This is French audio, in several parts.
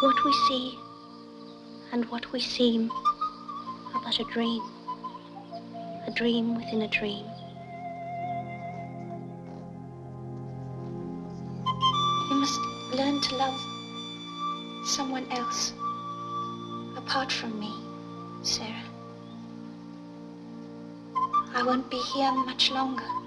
What we see and what we seem are but a dream, a dream within a dream. You must learn to love someone else apart from me, Sarah. I won't be here much longer.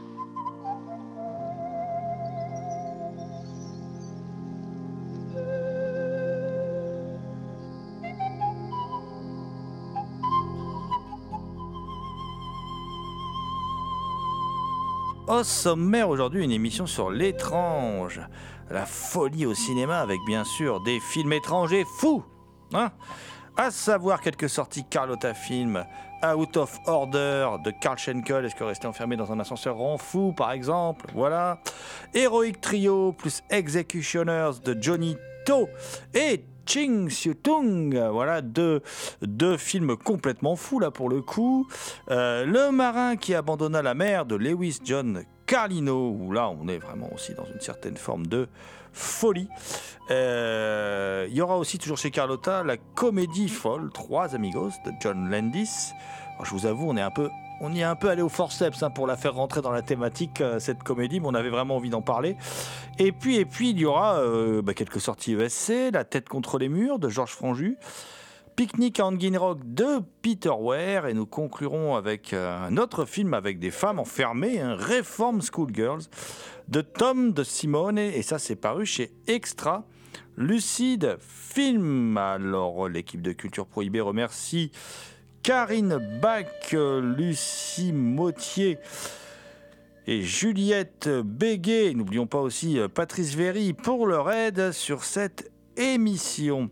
Au sommaire aujourd'hui, une émission sur l'étrange, la folie au cinéma avec bien sûr des films étrangers fous. Hein à savoir quelques sorties Carlotta Film, Out of Order de Karl Schenkel, est-ce que rester enfermé dans un ascenseur rend fou par exemple? Voilà. Heroic Trio plus Executioners de Johnny To et Ching Siu Tung, voilà deux, films complètement fous là pour le coup. Euh, le marin qui abandonna la mer de Lewis John Carlino, où là on est vraiment aussi dans une certaine forme de folie. Euh, Il y aura aussi toujours chez Carlotta la comédie folle, Trois Amigos de John Landis. Je vous avoue, on est un peu on y est un peu allé au forceps hein, pour la faire rentrer dans la thématique, euh, cette comédie, mais on avait vraiment envie d'en parler. Et puis, et puis il y aura euh, bah, quelques sorties ESC, La tête contre les murs de Georges Franju, Picnic à Rock de Peter Ware, et nous conclurons avec euh, un autre film avec des femmes enfermées, un Reform Schoolgirls de Tom de Simone, et ça c'est paru chez Extra. Lucide Film. Alors, l'équipe de Culture Prohibée remercie Karine Bach, Lucie Mautier et Juliette Béguet. N'oublions pas aussi euh, Patrice Véry pour leur aide sur cette émission.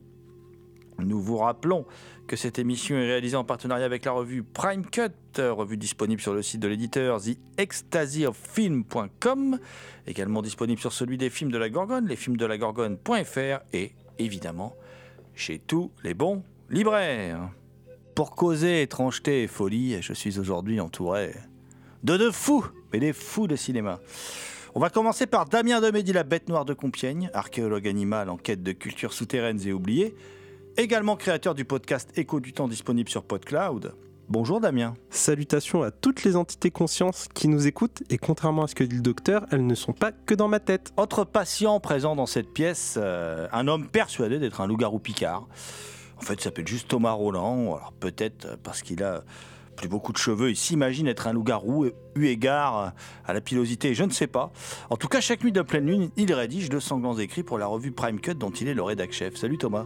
Nous vous rappelons que cette émission est réalisée en partenariat avec la revue Prime Cut, euh, revue disponible sur le site de l'éditeur TheExtasyOfFilm.com, également disponible sur celui des films de la Gorgone, lesfilmsdelagorgone.fr et évidemment chez tous les bons libraires. Pour causer étrangeté et folie, je suis aujourd'hui entouré de deux fous, mais des fous de cinéma. On va commencer par Damien Demédy, la bête noire de Compiègne, archéologue animal en quête de cultures souterraines et oubliées, également créateur du podcast Écho du temps disponible sur PodCloud. Bonjour Damien. Salutations à toutes les entités consciences qui nous écoutent et contrairement à ce que dit le docteur, elles ne sont pas que dans ma tête. Autre patient présent dans cette pièce, euh, un homme persuadé d'être un loup-garou picard. En fait, il s'appelle juste Thomas Roland, alors peut-être parce qu'il a plus beaucoup de cheveux, il s'imagine être un loup-garou eu égard à la pilosité, je ne sais pas. En tout cas, chaque nuit de pleine lune, il rédige de sanglants écrits pour la revue Prime Cut dont il est le rédac chef. Salut Thomas.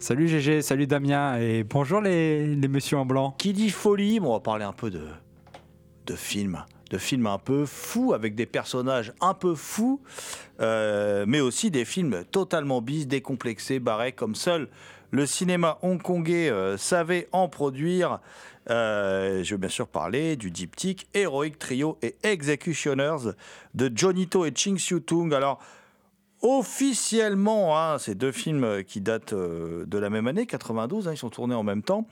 Salut GG, salut Damien et bonjour les, les messieurs en blanc. Qui dit folie, bon, on va parler un peu de, de films. De films un peu fous, avec des personnages un peu fous, euh, mais aussi des films totalement bis, décomplexés, barrés, comme seul le cinéma hongkongais euh, savait en produire. Euh, je veux bien sûr parler du diptyque Heroic Trio et Executioners de Johnny To et Ching Siu Tung. Alors, officiellement, hein, ces deux films qui datent euh, de la même année, 92, hein, ils sont tournés en même temps.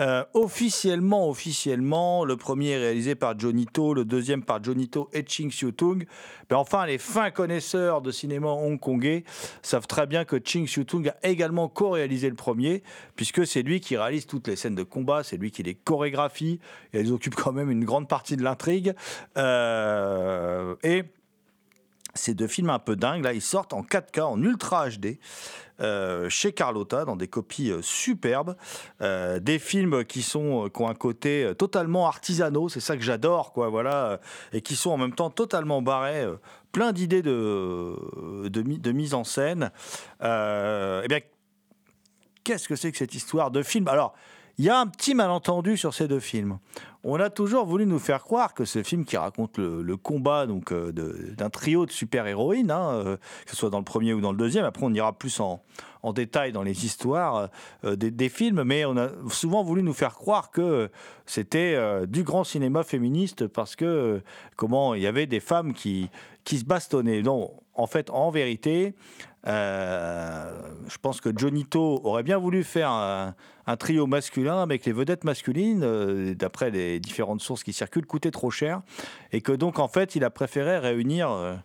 Euh, officiellement, officiellement, le premier est réalisé par Johnny To, le deuxième par Johnny To et Ching Siu-tung. Mais enfin, les fins connaisseurs de cinéma hongkongais savent très bien que Ching Siu-tung a également co-réalisé le premier, puisque c'est lui qui réalise toutes les scènes de combat, c'est lui qui les chorégraphie, et elles occupent quand même une grande partie de l'intrigue. Euh, et ces deux films un peu dingues, là, ils sortent en 4K, en Ultra HD. euh, chez Carlotta dans des copies euh, superbes, Euh, des films qui sont qui ont un côté totalement artisanaux, c'est ça que j'adore quoi, voilà, et qui sont en même temps totalement barrés, plein d'idées de, de, de mise en scène. Eh bien, qu'est-ce que c'est que cette histoire de film? Alors, il y a un petit malentendu sur ces deux films. On a toujours voulu nous faire croire que ce film qui raconte le, combat donc euh, d'un trio de super-héroïnes, hein, euh, que ce soit dans le premier ou dans le deuxième, après on ira plus en, détail dans les histoires euh, des, films, mais on a souvent voulu nous faire croire que c'était du grand cinéma féministe parce que comment il y avait des femmes qui, qui se bastonnaient. Non, en fait, en vérité, je pense que Johnny To aurait bien voulu faire un, trio masculin avec les vedettes masculines, d'après les différentes sources qui circulent, coûtait trop cher, et que donc en fait il a préféré réunir, euh,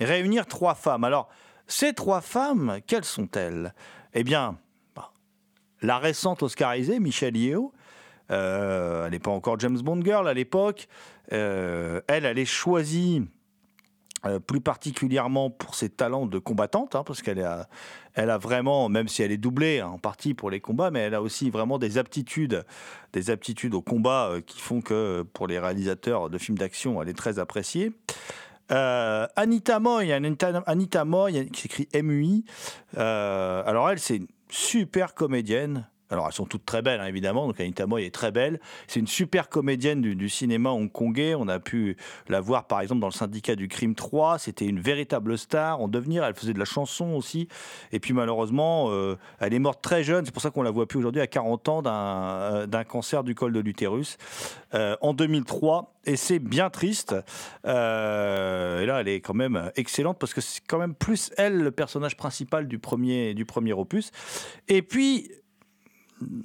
réunir trois femmes. Alors ces trois femmes, quelles sont-elles? Eh bien, bah, la récente Oscarisée, Michelle Yeoh, euh, elle n'est pas encore James Bond girl à l'époque, Euh, elle, elle est choisie plus particulièrement pour ses talents de combattante, hein, parce qu'elle a, elle a vraiment, même si elle est doublée hein, en partie pour les combats, mais elle a aussi vraiment des aptitudes, des aptitudes au combat euh, qui font que pour les réalisateurs de films d'action, elle est très appréciée. Euh, Anita Moy, Anita, Moy, qui s'écrit MUI. Euh, alors elle, c'est une super comédienne. Alors elles sont toutes très belles, hein, évidemment. Donc Anita Moy est très belle. C'est une super comédienne du, cinéma hongkongais. On a pu la voir, par exemple, dans le Syndicat du Crime 3. C'était une véritable star en devenir. Elle faisait de la chanson aussi. Et puis malheureusement, euh, elle est morte très jeune. C'est pour ça qu'on la voit plus aujourd'hui à 40 ans d'un euh, d'un cancer du col de l'utérus euh, en 2003. Et c'est bien triste. Et là, elle est quand même excellente parce que c'est quand même plus elle le personnage principal du premier, du premier opus. Et puis,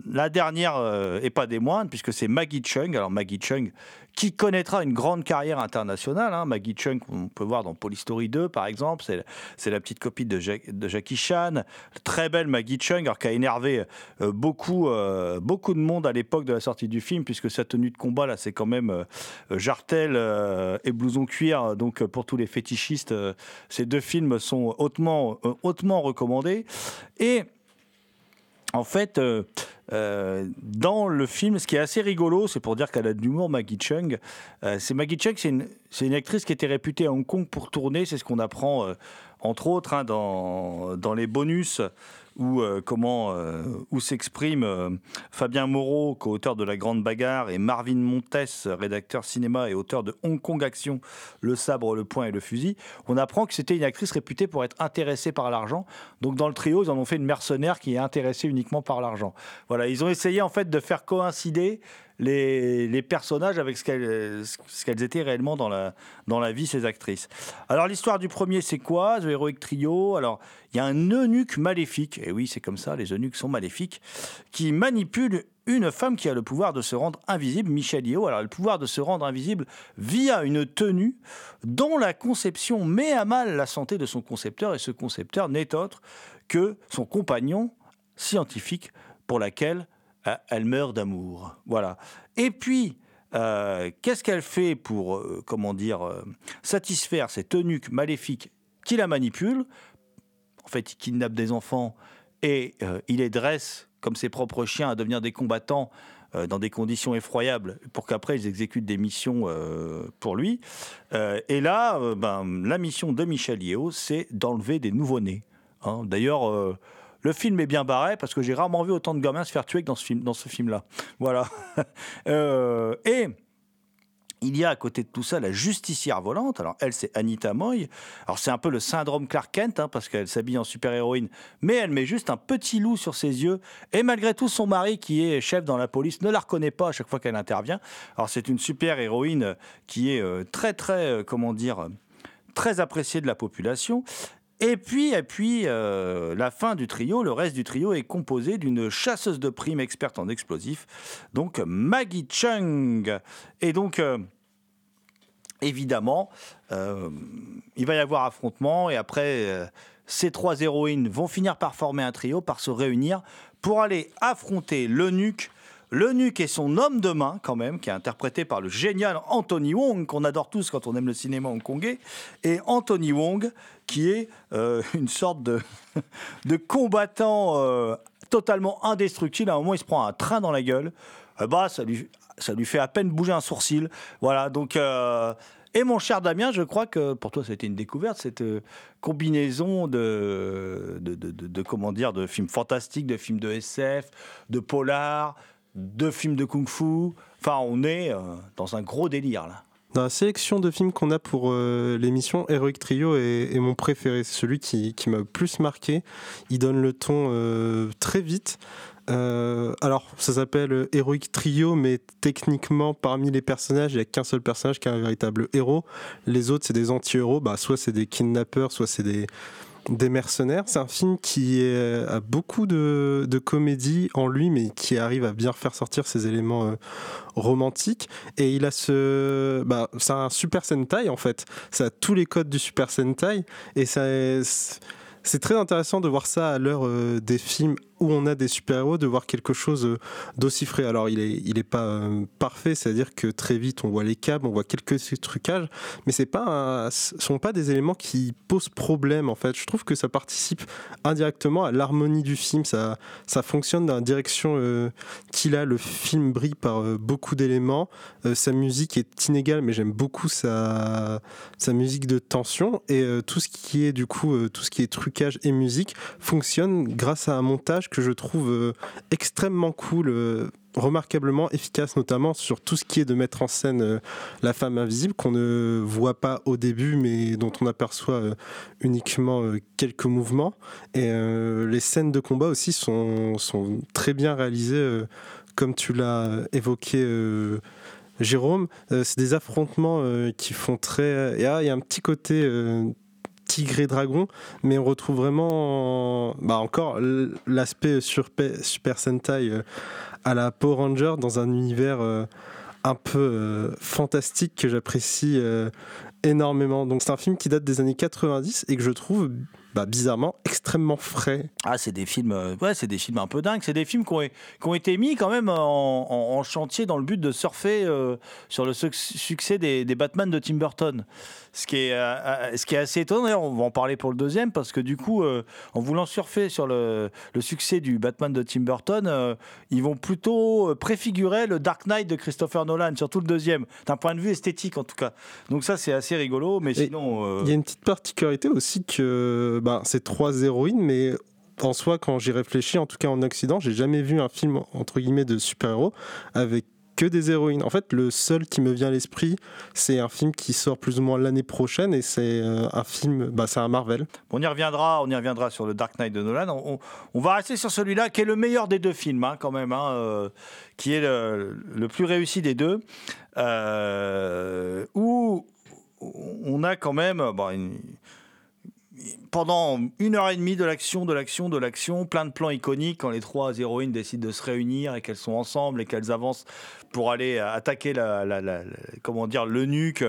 la dernière euh, et pas des moindres, puisque c'est Maggie Chung. Alors Maggie Chung, qui connaîtra une grande carrière internationale. hein. Maggie Chung, on peut voir dans Polystory 2, par exemple. C'est la petite copine de, Jack- de Jackie Chan. Très belle Maggie Chung, alors qui a énervé euh, beaucoup, euh, beaucoup de monde à l'époque de la sortie du film, puisque sa tenue de combat, là, c'est quand même euh, jartel et blouson cuir. Donc, pour tous les fétichistes, ces deux films sont hautement, hautement recommandés. Et en fait, euh, euh, dans le film, ce qui est assez rigolo, c'est pour dire qu'elle a de l'humour, Maggie Chung. euh, c'est Maggie Chung, c'est une, actrice qui était réputée à Hong Kong pour tourner. C'est ce qu'on apprend, entre autres, hein, dans les bonus où, euh, comment, euh, où s'exprime euh, Fabien Moreau, co-auteur de La Grande Bagarre, et Marvin Montes, rédacteur cinéma et auteur de Hong Kong Action, Le sabre, le poing et le fusil. On apprend que c'était une actrice réputée pour être intéressée par l'argent. Donc dans le trio, ils en ont fait une mercenaire qui est intéressée uniquement par l'argent. Voilà, ils ont essayé en fait de faire coïncider les, personnages avec ce qu'elles étaient réellement dans la, dans la vie, ces actrices. Alors l'histoire du premier, c'est quoi? The Heroic Trio? Alors il y a un eunuque maléfique, et oui c'est comme ça, les eunuques sont maléfiques, qui manipule une femme qui a le pouvoir de se rendre invisible, Michelle Yeoh. Alors le pouvoir de se rendre invisible via une tenue dont la conception met à mal la santé de son concepteur, et ce concepteur n'est autre que son compagnon scientifique pour laquelle elle meurt d'amour. Voilà. Et puis, euh, qu'est-ce qu'elle fait pour, euh, comment dire, euh, satisfaire cet eunuque maléfique qui la manipule? En fait, il kidnappe des enfants et euh, il les dresse comme ses propres chiens à devenir des combattants euh, dans des conditions effroyables pour qu'après ils exécutent des missions euh, pour lui. Euh, et là, euh, ben, la mission de Michel Yeo, c'est d'enlever des nouveau-nés. hein. D'ailleurs, euh, le film est bien barré parce que j'ai rarement vu autant de gamins se faire tuer que dans ce film, dans ce film-là. Voilà. Euh, et il y a à côté de tout ça la justicière volante. Alors elle, c'est Anita Moy. Alors c'est un peu le syndrome Clark Kent hein, parce qu'elle s'habille en super-héroïne, mais elle met juste un petit loup sur ses yeux. Et malgré tout, son mari, qui est chef dans la police, ne la reconnaît pas à chaque fois qu'elle intervient. Alors c'est une super-héroïne qui est euh, très très, euh, comment dire, très appréciée de la population. Et puis, et puis euh, la fin du trio, le reste du trio est composé d'une chasseuse de primes experte en explosifs, donc Maggie Chung. Et donc, euh, évidemment, euh, il va y avoir affrontement et après, ces trois héroïnes vont finir par former un trio, par se réunir pour aller affronter l'eunuque. L'eunuque et son homme de main, quand même, qui est interprété par le génial Anthony Wong, qu'on adore tous quand on aime le cinéma hongkongais. Et Anthony Wong, qui est euh, une sorte de, combattant euh, totalement indestructible. À un moment, il se prend un train dans la gueule. Eh bah, ça lui, fait à peine bouger un sourcil. Voilà, donc. euh, et mon cher Damien, je crois que pour toi, été une découverte, cette euh, combinaison de- comment dire, de films fantastiques, de films de SF, de polar, de films de kung-fu. Enfin, on est euh, dans un gros délire, là. Dans la sélection de films qu'on a pour euh, l'émission, Heroic Trio est, mon préféré. C'est celui qui, m'a le plus marqué. Il donne le ton euh, très vite. Alors, ça s'appelle Heroic Trio, mais techniquement, parmi les personnages, il n'y a qu'un seul personnage qui est un véritable héros. Les autres, c'est des anti-héros. Bah, soit c'est des kidnappeurs, soit c'est des, des mercenaires. C'est un film qui est- a beaucoup de, de comédie en lui, mais qui arrive à bien faire sortir ses éléments euh, romantiques. Et il a ce. Bah, c'est un Super Sentai en fait. Ça a tous les codes du Super Sentai. Et ça, c'est très intéressant de voir ça à l'heure euh, des films on a des super-héros, de voir quelque chose euh, d'aussi frais. Alors, il est, il est pas euh, parfait, c'est-à-dire que très vite, on voit les câbles, on voit quelques trucages, mais c'est pas sont pas des éléments qui posent problème, en fait. Je trouve que ça participe indirectement à l'harmonie du film. Ça, ça fonctionne dans la direction euh, qu'il a. Le film brille par euh, beaucoup d'éléments. Sa musique est inégale, mais j'aime beaucoup sa, sa musique de tension. Et tout ce qui est, du coup, tout ce qui est trucage et musique fonctionne grâce à un montage que je trouve euh, extrêmement cool. euh, remarquablement efficace notamment sur tout ce qui est de mettre en scène euh, la femme invisible qu'on ne voit pas au début mais dont on aperçoit uniquement quelques mouvements et les scènes de combat aussi sont, sont très bien réalisées comme tu l'as évoqué Jérôme c'est des affrontements qui font très et, ah, il y a un petit côté et dragon mais on retrouve vraiment bah, encore l'aspect Super Sentai euh, à la Power Ranger dans un univers euh, un peu euh, fantastique que j'apprécie énormément. Donc c'est un film qui date des années 90 et que je trouve bah, bizarrement extrêmement frais. Ah, c'est des films, ouais, c'est des films un peu dingues. C'est des films qui ont, été mis quand même en, chantier dans le but de surfer sur le suc- succès des Batman de Tim Burton. Ce qui est, euh, euh, ce qui est assez étonnant. D'ailleurs, on va en parler pour le deuxième parce que du coup, euh, en voulant surfer sur le, le succès du Batman de Tim Burton, euh, ils vont plutôt préfigurer le Dark Knight de Christopher Nolan, surtout le deuxième, d'un point de vue esthétique en tout cas. Donc ça, c'est assez rigolo. Mais Et sinon, Il y a une petite particularité aussi que bah, c'est trois héroïnes, mais en soi, quand j'y réfléchis, en tout cas en Occident, j'ai jamais vu un film entre guillemets de super-héros avec des héroïnes. En fait, le seul qui me vient à l'esprit, c'est un film qui sort plus ou moins l'année prochaine et c'est euh, un film, bah, c'est un Marvel. On y reviendra, on y reviendra sur le Dark Knight de Nolan. On, va rester sur celui-là, qui est le meilleur des deux films, hein, quand même, hein, euh, qui est le, plus réussi des deux, euh, où on a quand même bon, une- pendant une heure et demie de l'action, de l'action, de l'action, plein de plans iconiques quand les trois héroïnes décident de se réunir et qu'elles sont ensemble et qu'elles avancent pour aller attaquer la, comment dire l'eunuque.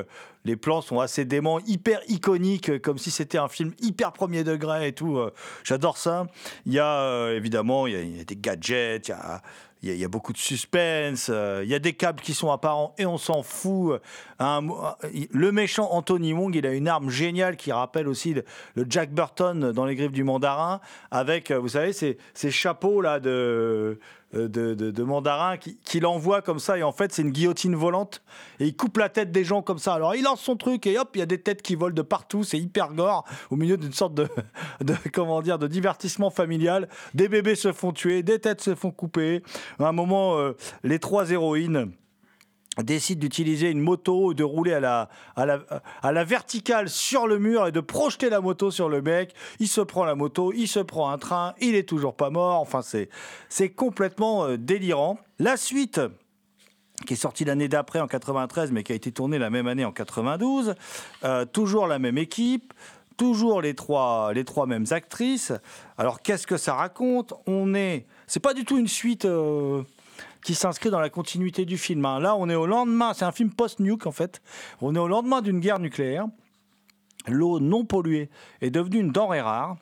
Les plans sont assez déments, hyper iconiques, comme si c'était un film hyper premier degré et tout. Euh, J'adore ça. Il y a euh, évidemment, il y a, des gadgets, il y a beaucoup de suspense, euh, il y a des câbles qui sont apparents et on s'en fout. Le méchant Anthony Wong, il a une arme géniale qui rappelle aussi le, Jack Burton dans Les Griffes du Mandarin, avec, euh, vous savez, ces, ces chapeaux là de, euh, mandarin qui- qu'il envoie comme ça, et en fait, c'est une guillotine volante, et il coupe la tête des gens comme ça. Alors, il lance son truc, et hop, il y a des têtes qui volent de partout, c'est hyper gore, au milieu d'une sorte de, de, comment dire, de divertissement familial. Des bébés se font tuer, des têtes se font couper. À un moment, euh, les trois héroïnes décident d'utiliser une moto, de rouler à la, à, la, à la verticale sur le mur et de projeter la moto sur le mec. Il se prend la moto, il se prend un train, il est toujours pas mort. Enfin, c'est, complètement euh, délirant. La suite qui est sortie l'année d'après en 93, mais qui a été tournée la même année en 92. Euh, toujours la même équipe, toujours les trois, les trois mêmes actrices. Alors qu'est-ce que ça raconte? On est, c'est pas du tout une suite euh, qui s'inscrit dans la continuité du film. hein. Là, on est au lendemain. C'est un film post-nuke en fait. On est au lendemain d'une guerre nucléaire. L'eau non polluée est devenue une denrée rare.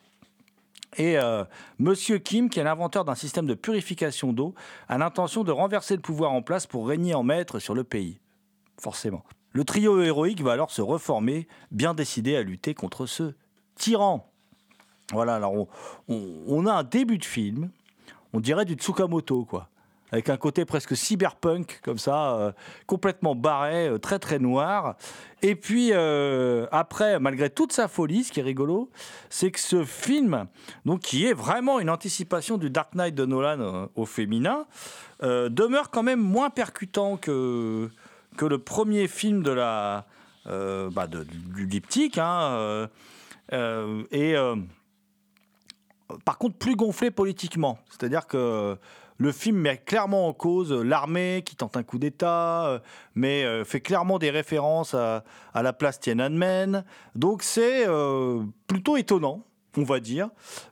Et euh, Monsieur Kim, qui est l'inventeur d'un système de purification d'eau, a l'intention de renverser le pouvoir en place pour régner en maître sur le pays. Forcément. Le trio héroïque va alors se reformer, bien décidé à lutter contre ce tyran. Voilà, alors on, on- on a un début de film, on dirait du Tsukamoto, quoi. Avec un côté presque cyberpunk, comme ça, euh, complètement barré, euh, très très noir. Et puis, euh, après, malgré toute sa folie, ce qui est rigolo, c'est que ce film, donc, qui est vraiment une anticipation du Dark Knight de Nolan au féminin, demeure quand même moins percutant que, que le premier film de la, bah, de- du diptyque. hein, et par contre, plus gonflé politiquement. C'est-à-dire que le film met clairement en cause l'armée qui tente un coup d'État, euh, mais euh, fait clairement des références à, la place Tiananmen. Donc c'est euh, plutôt étonnant, on va dire,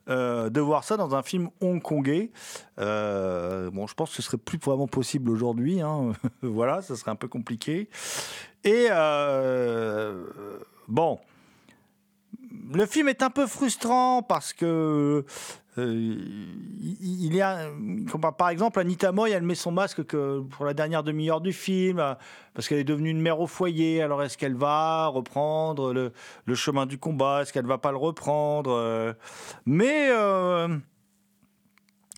euh, de voir ça dans un film hongkongais. Euh, bon, je pense que ce serait plus vraiment possible aujourd'hui. hein. voilà, ça serait un peu compliqué. Et euh, bon, le film est un peu frustrant parce que euh, il y a, par exemple, Anita Moy, elle met son masque que pour la dernière demi-heure du film parce qu'elle est devenue une mère au foyer. Alors est-ce qu'elle va reprendre le, chemin du combat? Est-ce qu'elle va pas le reprendre? Mais euh,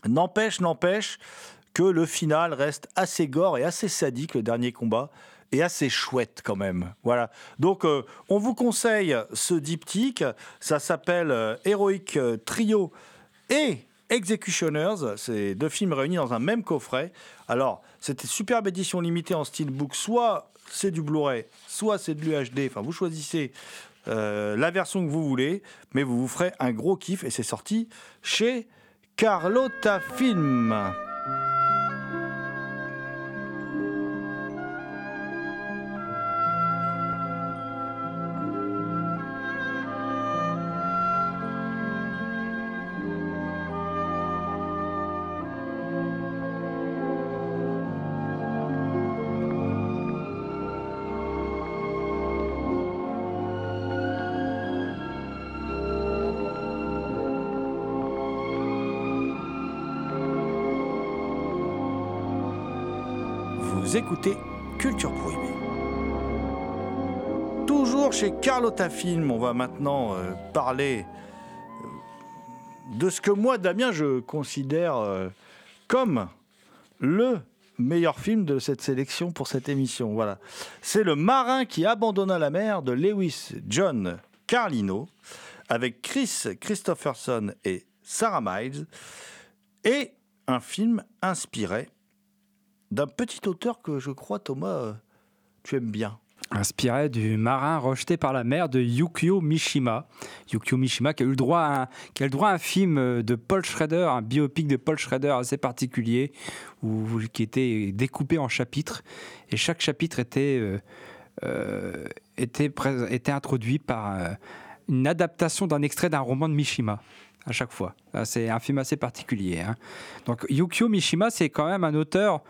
n'empêche, n'empêche que le final reste assez gore et assez sadique, le dernier combat, et assez chouette quand même. Voilà. Donc, euh, on vous conseille ce diptyque. Ça s'appelle euh, Heroic Trio et Executioners. C'est deux films réunis dans un même coffret. Alors, c'était superbe édition limitée en steelbook. Soit c'est du Blu-ray, soit c'est de l'UHD. Enfin, vous choisissez euh, la version que vous voulez, mais vous vous ferez un gros kiff. Et c'est sorti chez Carlotta Film. Écoutez Culture Prohibée. Toujours chez Carlotta Film, on va maintenant euh, parler euh, de ce que moi, Damien, je considère euh, comme le meilleur film de cette sélection pour cette émission. Voilà. C'est Le marin qui abandonna la mer de Lewis John Carlino avec Chris Christopherson et Sarah Miles et un film inspiré d'un petit auteur que je crois, Thomas, euh, tu aimes bien. Inspiré du marin rejeté par la mer de Yukio Mishima. Yukio Mishima qui a eu le droit à un, qui a le droit à un film de Paul Schrader, un biopic de Paul Schrader assez particulier, où, qui était découpé en chapitres. Et chaque chapitre était, euh, euh, était, introduit par une adaptation d'un extrait d'un roman de Mishima. À chaque fois. Ah, C'est un film assez particulier. hein. Donc Yukio Mishima, c'est quand même un auteur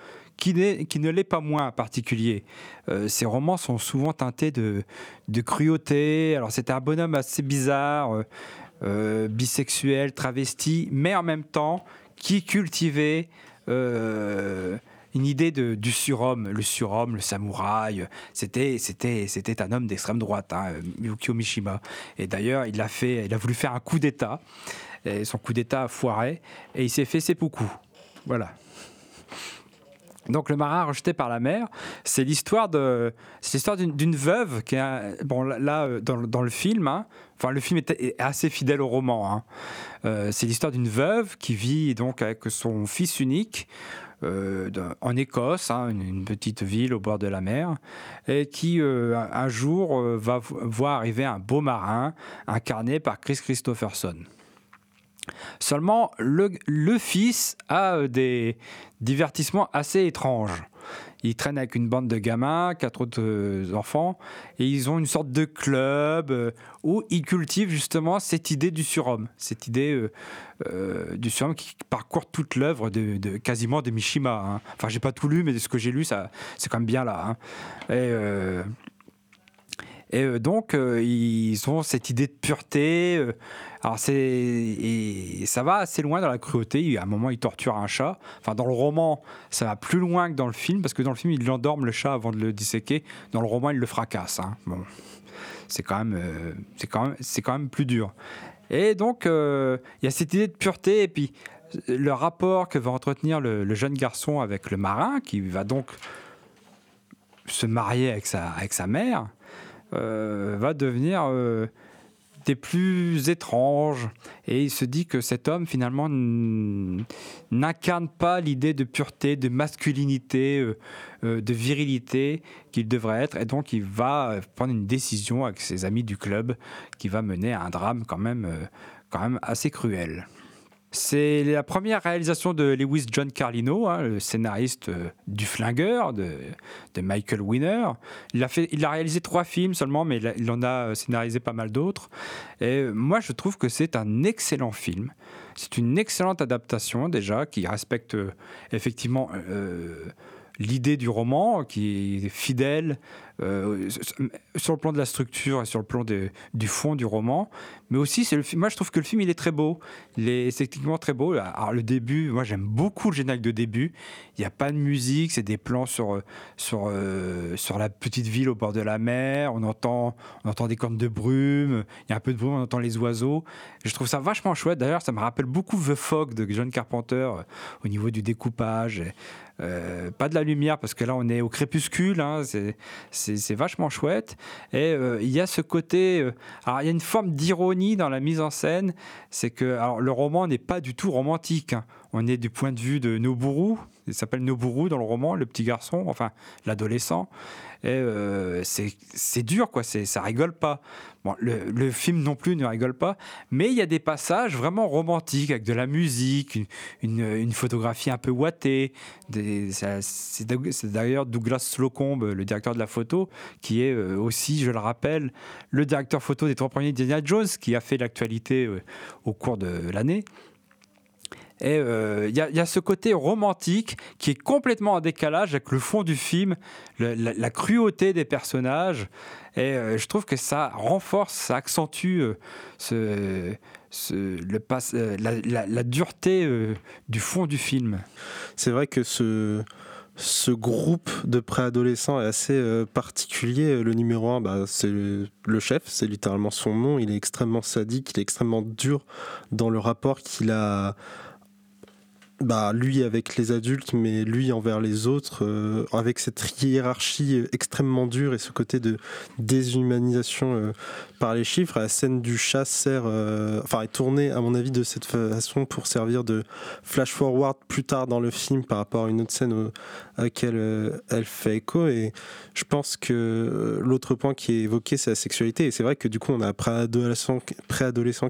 qui, ne l'est pas moins particulier. Euh, ses romans sont souvent teintés de, cruauté. Alors c'était un bonhomme assez bizarre, euh, euh, bisexuel, travesti, mais en même temps qui cultivait euh, une idée du surhomme, le surhomme, le samouraï. C'était, c'était, c'était un homme d'extrême droite, hein, Yukio Mishima. Et d'ailleurs, il a fait, il a voulu faire un coup d'État. Son coup d'État a foiré et il s'est fait seppuku. Voilà. Donc le marin rejeté par la mer, c'est l'histoire de, c'est l'histoire d'une, veuve qui bon là- euh, dans, dans le film, hein, enfin le film est, assez fidèle au roman. hein. Euh, c'est l'histoire d'une veuve qui vit donc avec son fils unique euh, en Écosse, hein, une, petite ville au bord de la mer, et qui un, jour va vo- voir arriver un beau marin incarné par Chris Christopherson. Seulement, le, fils a euh, des divertissements assez étranges. Il traîne avec une bande de gamins, quatre autres euh, enfants, et ils ont une sorte de club euh, où ils cultivent justement cette idée du surhomme, cette idée du surhomme qui parcourt toute l'œuvre de, quasiment de Mishima. hein. Enfin, j'ai pas tout lu, mais de ce que j'ai lu, ça, c'est quand même bien là. hein. Et euh, donc, euh, ils ont cette idée de pureté. euh, alors, c'est. Et ça va assez loin dans la cruauté. À un moment, ils torturent un chat. Enfin, dans le roman, ça va plus loin que dans le film, parce que dans le film, ils l'endorment le chat avant de le disséquer. Dans le roman, ils le fracassent. hein. Bon. C'est quand, même, c'est quand, même- c'est quand même plus dur. Et donc, il y a cette idée de pureté. Et puis, le rapport que va entretenir le, le jeune garçon avec le marin, qui va donc se marier avec sa, avec sa mère, va devenir euh, des plus étranges. Et il se dit que cet homme, finalement, n'incarne pas l'idée de pureté, de masculinité, euh, euh, de virilité qu'il devrait être. Et donc, il va euh, prendre une décision avec ses amis du club qui va mener à un drame quand même, euh, quand même assez cruel. C'est la première réalisation de Lewis John Carlino, hein, le scénariste euh, du Flingueur de, Michael Winner. Il a, réalisé trois films seulement, mais il, en a euh, scénarisé pas mal d'autres. Et euh, moi, je trouve que c'est un excellent film. C'est une excellente adaptation déjà, qui respecte effectivement l'idée du roman, qui est fidèle euh, sur le plan de la structure et sur le plan du fond du roman. Mais aussi, c'est le film. Moi, je trouve que le film, il est très beau. Il est esthétiquement très beau. Alors, le début, moi, j'aime beaucoup le générique de début. Il n'y a pas de musique, c'est des plans sur, euh, sur, euh, sur la petite ville au bord de la mer. On entend, on entend des cornes de brume. Il y a un peu de brume, on entend les oiseaux. Je trouve ça vachement chouette. D'ailleurs, ça me rappelle beaucoup The Fog de John Carpenter au niveau du découpage. Pas de la lumière parce que là on est au crépuscule, hein, c'est- c'est vachement chouette. Et euh, il y a ce côté, euh, alors il y a une forme d'ironie dans la mise en scène, c'est que le roman n'est pas du tout romantique. hein. On est du point de vue de Noburu, il s'appelle Noburu dans le roman, le petit garçon, enfin l'adolescent. Euh, c'est dur, quoi, ça rigole pas. Le, film non plus ne rigole pas, mais il y a des passages vraiment romantiques avec de la musique, une, photographie un peu ouatée. C'est d'ailleurs Douglas Slocombe, le directeur de la photo, qui est euh, aussi, je le rappelle, le directeur photo des trois premiers Indiana Jones, qui a fait l'actualité euh, au cours de l'année. Et euh, il y, a- ce côté romantique qui est complètement en décalage avec le fond du film, la, cruauté des personnages. Et euh, je trouve que ça renforce, ça accentue euh, ce, le la, dureté du fond du film. C'est vrai que ce, groupe de préadolescents est assez particulier. Le numéro 1, bah, c'est le chef, c'est littéralement son nom. Il est extrêmement sadique, il est extrêmement dur dans le rapport qu'il a. Bah, lui avec les adultes, mais lui envers les autres, euh, avec cette hiérarchie extrêmement dure et ce côté de déshumanisation euh, par les chiffres. La scène du chat sert, euh, enfin, est tournée, à mon avis, de cette façon pour servir de flash forward plus tard dans le film par rapport à une autre scène à laquelle elle fait écho. Et je pense que l'autre point qui est évoqué, c'est la sexualité. Et c'est vrai que du coup, on a un préadolescent,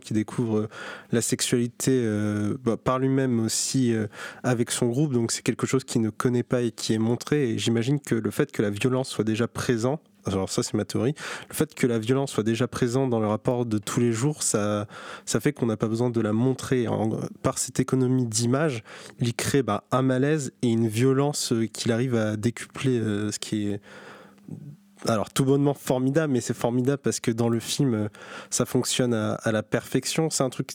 qui découvre la sexualité bah, par lui-même aussi avec son groupe. Donc c'est quelque chose qu'il ne connaît pas et qui est montré. Et j'imagine que le fait que la violence soit déjà présente, alors ça c'est ma théorie, le fait que la violence soit déjà présente dans le rapport de tous les jours, ça, ça fait qu'on n'a pas besoin de la montrer. Par cette économie d'image, il crée bah, un malaise et une violence euh, qu'il arrive à décupler, euh, ce qui est alors tout bonnement formidable, mais c'est formidable parce que dans le film, euh, ça fonctionne à, à la perfection. C'est un truc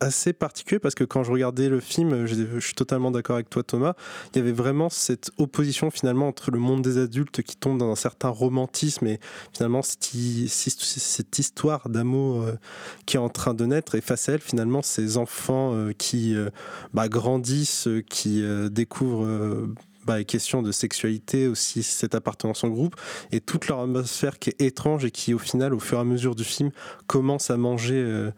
assez particulier parce que quand je regardais le film, je, suis totalement d'accord avec toi Thomas, il y avait vraiment cette opposition finalement entre le monde des adultes qui tombe dans un certain romantisme et finalement cette, hi- cette- cette histoire d'amour euh, qui est en train de naître. Et face à elle finalement ces enfants euh, qui euh, bah, grandissent, qui découvrent bah, les questions de sexualité, aussi cette appartenance au groupe, et toute leur atmosphère qui est étrange et qui, au final, au fur et à mesure du film, commence à manger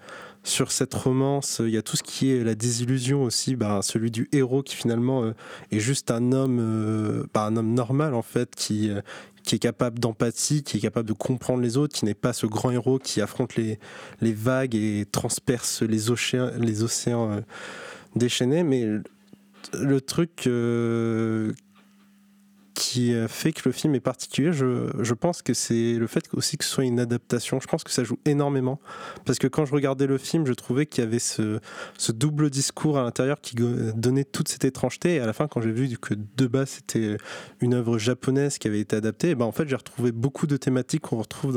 sur cette romance. Il y a tout ce qui est la désillusion aussi, bah, celui du héros qui finalement euh, est juste un homme, euh, bah, un homme normal en fait, qui, euh, qui est capable d'empathie, qui est capable de comprendre les autres, qui n'est pas ce grand héros qui affronte les, les vagues et transperce les océans, les océans euh, déchaînés. Mais le- truc qui fait que le film est particulier, je, pense que c'est le fait aussi que ce soit une adaptation. Je pense que ça joue énormément. Parce que quand je regardais le film, je trouvais qu'il y avait ce, double discours à l'intérieur qui donnait toute cette étrangeté. Et à la fin, quand j'ai vu que de base c'était une œuvre japonaise qui avait été adaptée, eh ben en fait j'ai retrouvé beaucoup de thématiques qu'on retrouve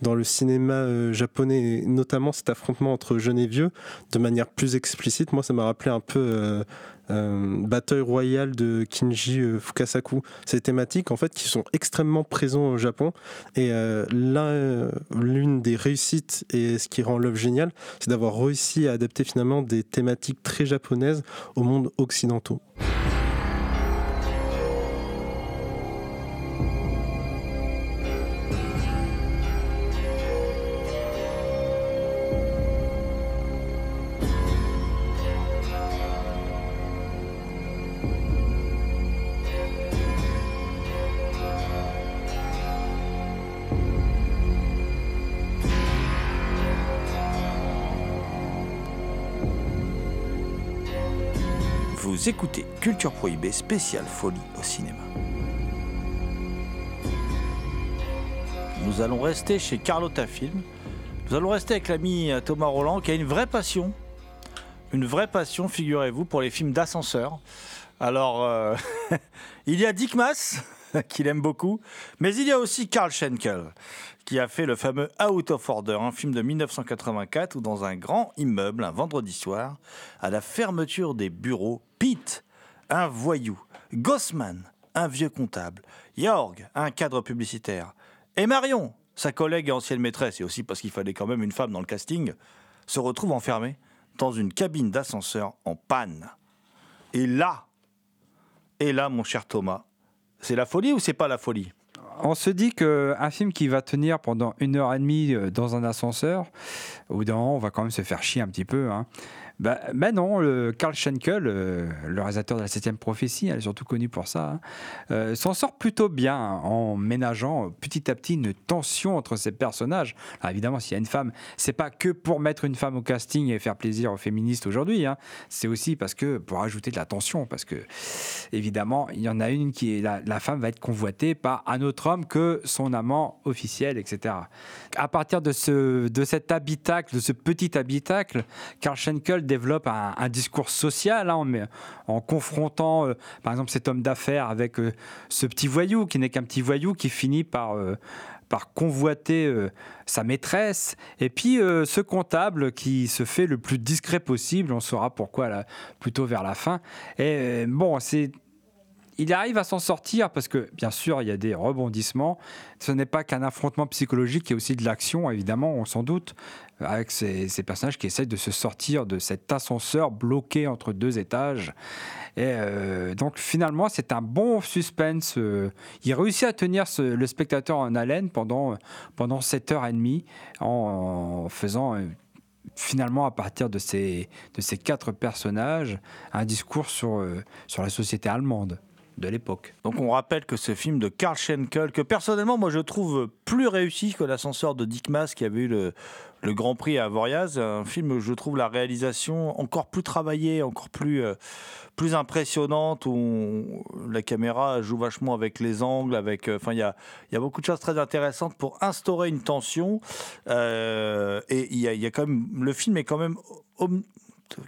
dans, le cinéma euh, japonais, notamment cet affrontement entre jeunes et vieux, de manière plus explicite. Moi, ça m'a rappelé un peu euh, euh, Bataille royale de Kinji euh, Fukasaku. Ces thématiques en fait qui sont extrêmement présents au Japon. Et euh, l'une des réussites et ce qui rend l'œuvre géniale, c'est d'avoir réussi à adapter finalement des thématiques très japonaises au monde occidentaux. Écoutez Culture Prohibée spéciale folie au cinéma. Nous allons rester chez Carlotta Film. Nous allons rester avec l'ami Thomas Roland qui a une vraie passion. Une vraie passion, figurez-vous, pour les films d'ascenseur. Alors, euh, il y a Dick Mass, qu'il aime beaucoup, mais il y a aussi Karl Schenkel, qui a fait le fameux Out of Order, un film de 1984 où dans un grand immeuble, un vendredi soir, à la fermeture des bureaux, Pete, un voyou, Gossman, un vieux comptable, Jorg, un cadre publicitaire, et Marion, sa collègue et ancienne maîtresse, et aussi parce qu'il fallait quand même une femme dans le casting, se retrouvent enfermés dans une cabine d'ascenseur en panne. Et là, et là, mon cher Thomas, c'est la folie ou c'est pas la folie? On se dit qu'un film qui va tenir pendant une heure et demie euh, dans un ascenseur, d'un moment, on va quand même se faire chier un petit peu. Hein. Bah, non, le Karl Schenkel, euh, le réalisateur de la 7 Prophétie, elle est surtout connu pour ça, hein, euh, s'en sort plutôt bien en ménageant petit à petit une tension entre ces personnages. Alors évidemment, s'il y a une femme, c'est pas que pour mettre une femme au casting et faire plaisir aux féministes aujourd'hui, hein, c'est aussi parce que pour ajouter de la tension, parce que évidemment, il y en a une qui est la, la femme va être convoitée par un autre homme que son amant officiel, etc. À partir de, ce, de cet habitacle, de ce petit habitacle, Karl Schenkel développe un, discours social hein, en, confrontant, euh, par exemple, cet homme d'affaires avec euh, ce petit voyou qui n'est qu'un petit voyou qui finit par euh, par convoiter sa maîtresse, et puis ce comptable qui se fait le plus discret possible, on saura pourquoi là, plutôt vers la fin. Et bon, c'est il arrive à s'en sortir parce que, bien sûr, il y a des rebondissements. Ce n'est pas qu'un affrontement psychologique, il y a aussi de l'action, évidemment, on s'en doute, avec ces, personnages qui essayent de se sortir de cet ascenseur bloqué entre deux étages. Et euh, donc, finalement, c'est un bon suspense. euh, il réussit à tenir le spectateur en haleine pendant, pendant 7 heures et demie en, en faisant. euh, Finalement, à partir de ces, de ces quatre personnages, un discours sur, sur la société allemande l'époque. Donc on rappelle que ce film de Karl Schenkel, que personnellement moi je trouve plus réussi que l'ascenseur de Dick Maas qui avait eu le, le Grand Prix à Avoriaz, un film où je trouve la réalisation encore plus travaillée, encore plus, euh, plus impressionnante, où la caméra joue vachement avec les angles, avec, euh, enfin il y a, y a beaucoup de choses très intéressantes pour instaurer une tension. Euh, et il y, y a quand même, le film est quand même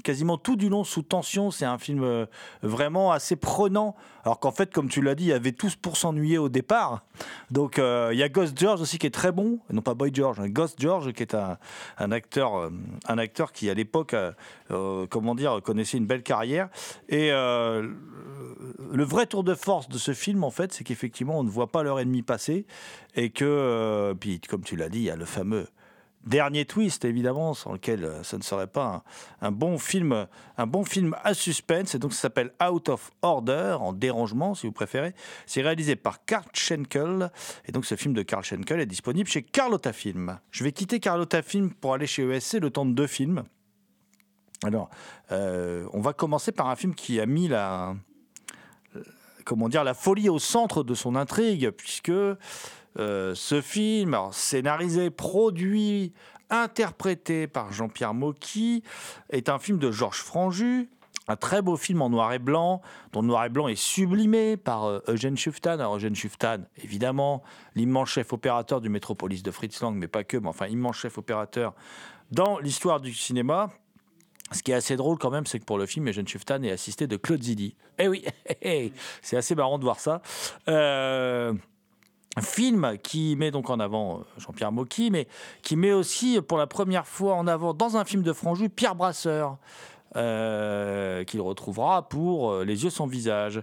quasiment tout du long sous tension. C'est un film euh, vraiment assez prenant. Alors qu'en fait, comme tu l'as dit, il y avait tous pour s'ennuyer au départ. Donc euh, il y a Ghost George aussi qui est très bon. Non pas Boy George, hein, Ghost George qui est un, acteur, euh, un acteur qui à l'époque, comment dire, connaissait une belle carrière. Et le vrai tour de force de ce film, en fait, c'est qu'effectivement, on ne voit pas l'heure et demie passer. Et que, puis comme tu l'as dit, il y a le fameux Dernier twist, évidemment, sans lequel euh, ce ne serait pas un, bon film, un bon film à suspense. Et donc, ça s'appelle Out of Order, en dérangement, si vous préférez. C'est réalisé par Karl Schenkel. Et donc, ce film de Karl Schenkel est disponible chez Carlotta Film. Je vais quitter Carlotta Film pour aller chez ESC le temps de deux films. Alors, euh, on va commencer par un film qui a mis la, comment dire, la folie au centre de son intrigue, puisque euh, ce film, scénarisé, produit, interprété par Jean-Pierre Mocky, est un film de Georges Franju, un très beau film en noir et blanc, dont noir et blanc est sublimé par euh, Eugène Schuftan. Alors Eugène Schuftan, évidemment, l'immense chef opérateur du Métropolis de Fritz Lang, mais pas que, mais enfin immense chef opérateur dans l'histoire du cinéma. Ce qui est assez drôle quand même, c'est que pour le film, Eugène Schuftan est assisté de Claude Zidi. Eh oui, c'est assez marrant de voir ça. Euh, film qui met donc en avant euh, Jean-Pierre Mocky, mais qui met aussi pour la première fois en avant dans un film de Franju Pierre Brasseur. Euh, qu'il retrouvera pour euh, Les yeux sans visage.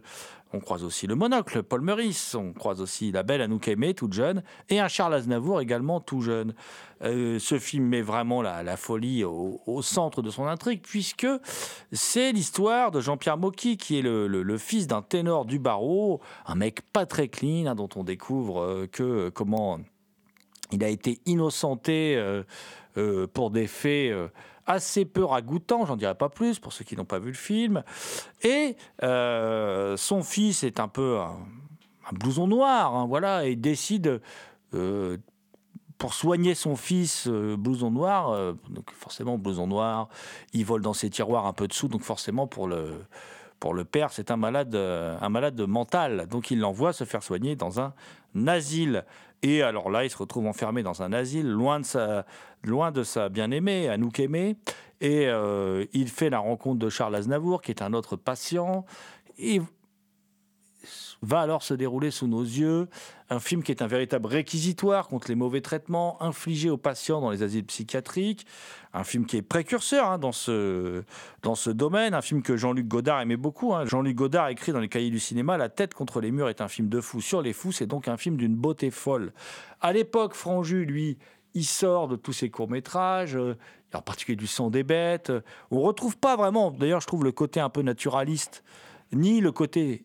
On croise aussi le monocle, Paul Meurice. On croise aussi la belle Anouk Aimé, toute jeune, et un Charles Aznavour également tout jeune. Euh, ce film met vraiment la, folie au, centre de son intrigue, puisque c'est l'histoire de Jean-Pierre Mocky, qui est le, fils d'un ténor du barreau, un mec pas très clean, hein, dont on découvre que comment il a été innocenté pour des faits assez peu ragoûtant, j'en dirai pas plus pour ceux qui n'ont pas vu le film. Et euh, son fils est un peu un, blouson noir, hein, voilà, et décide. Euh, pour soigner son fils, euh, blouson noir, donc forcément blouson noir, il vole dans ses tiroirs un peu de sous, donc forcément pour le, pour le père, c'est un malade, un malade mental. Donc il l'envoie se faire soigner dans un asile. Et alors là, il se retrouve enfermé dans un asile, loin de sa, loin de sa bien-aimée, Anouk Aimée. Et euh, il fait la rencontre de Charles Aznavour, qui est un autre patient. Va alors se dérouler sous nos yeux un film qui est un véritable réquisitoire contre les mauvais traitements infligés aux patients dans les asiles psychiatriques, un film qui est précurseur hein, dans, ce, dans ce domaine, un film que Jean-Luc Godard aimait beaucoup. Hein. Jean-Luc Godard écrit dans les cahiers du cinéma La tête contre les murs est un film de fou sur les fous, c'est donc un film d'une beauté folle. À l'époque, Franju, lui, il sort de tous ses courts-métrages, euh, en particulier du sang des bêtes. On retrouve pas vraiment, d'ailleurs, je trouve le côté un peu naturaliste, ni le côté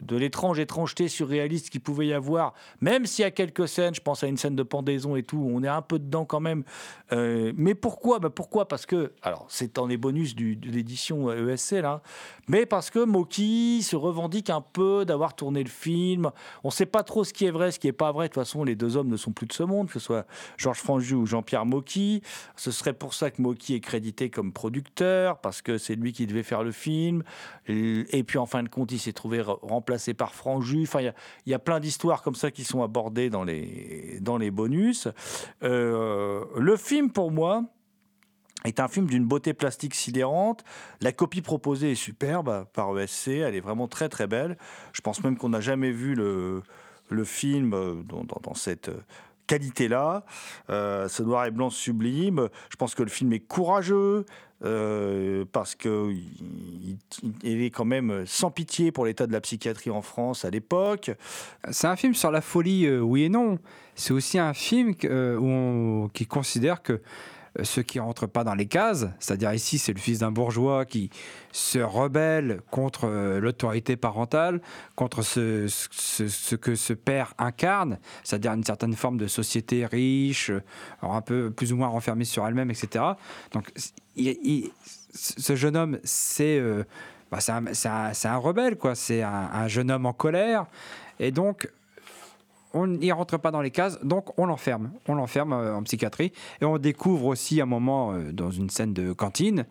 de l'étrange étrangeté surréaliste qu'il pouvait y avoir, même s'il y a quelques scènes, je pense à une scène de pendaison et tout, on est un peu dedans quand même. Euh, mais pourquoi? Bah Pourquoi? Parce que, alors c'est dans les bonus de l'édition ESC là, mais parce que Moki se revendique un peu d'avoir tourné le film. On ne sait pas trop ce qui est vrai, ce qui n'est pas vrai. De toute façon, les deux hommes ne sont plus de ce monde, que ce soit Georges Franju ou Jean-Pierre Moki. Ce serait pour ça que Moki est crédité comme producteur, parce que c'est lui qui devait faire le film. Et puis en fin de compte, il s'est trouvé remplacé placé par Franju. Enfin, il y, a plein d'histoires comme ça qui sont abordées dans les, dans les bonus. Euh, le film, pour moi, est un film d'une beauté plastique sidérante. La copie proposée est superbe par ESC, elle est vraiment très très belle. Je pense même qu'on n'a jamais vu le, le film euh, dans, cette qualité-là. Euh, ce noir et blanc sublime. Je pense que le film est courageux. Euh, parce qu'il il est quand même sans pitié pour l'état de la psychiatrie en France à l'époque. C'est un film sur la folie, euh, oui et non. C'est aussi un film euh, où on, qui considère que ceux qui rentrent pas dans les cases, c'est-à-dire ici c'est le fils d'un bourgeois qui se rebelle contre euh, l'autorité parentale, contre ce, que ce père incarne, c'est-à-dire une certaine forme de société riche, un peu plus ou moins renfermée sur elle-même, etc. Donc ce jeune homme, c'est euh, bah, un, un, rebelle, quoi. C'est un, un, jeune homme en colère. Et donc, on n'y rentre pas dans les cases, donc on l'enferme. On l'enferme euh, en psychiatrie. Et on découvre aussi un moment, euh, dans une scène de cantine,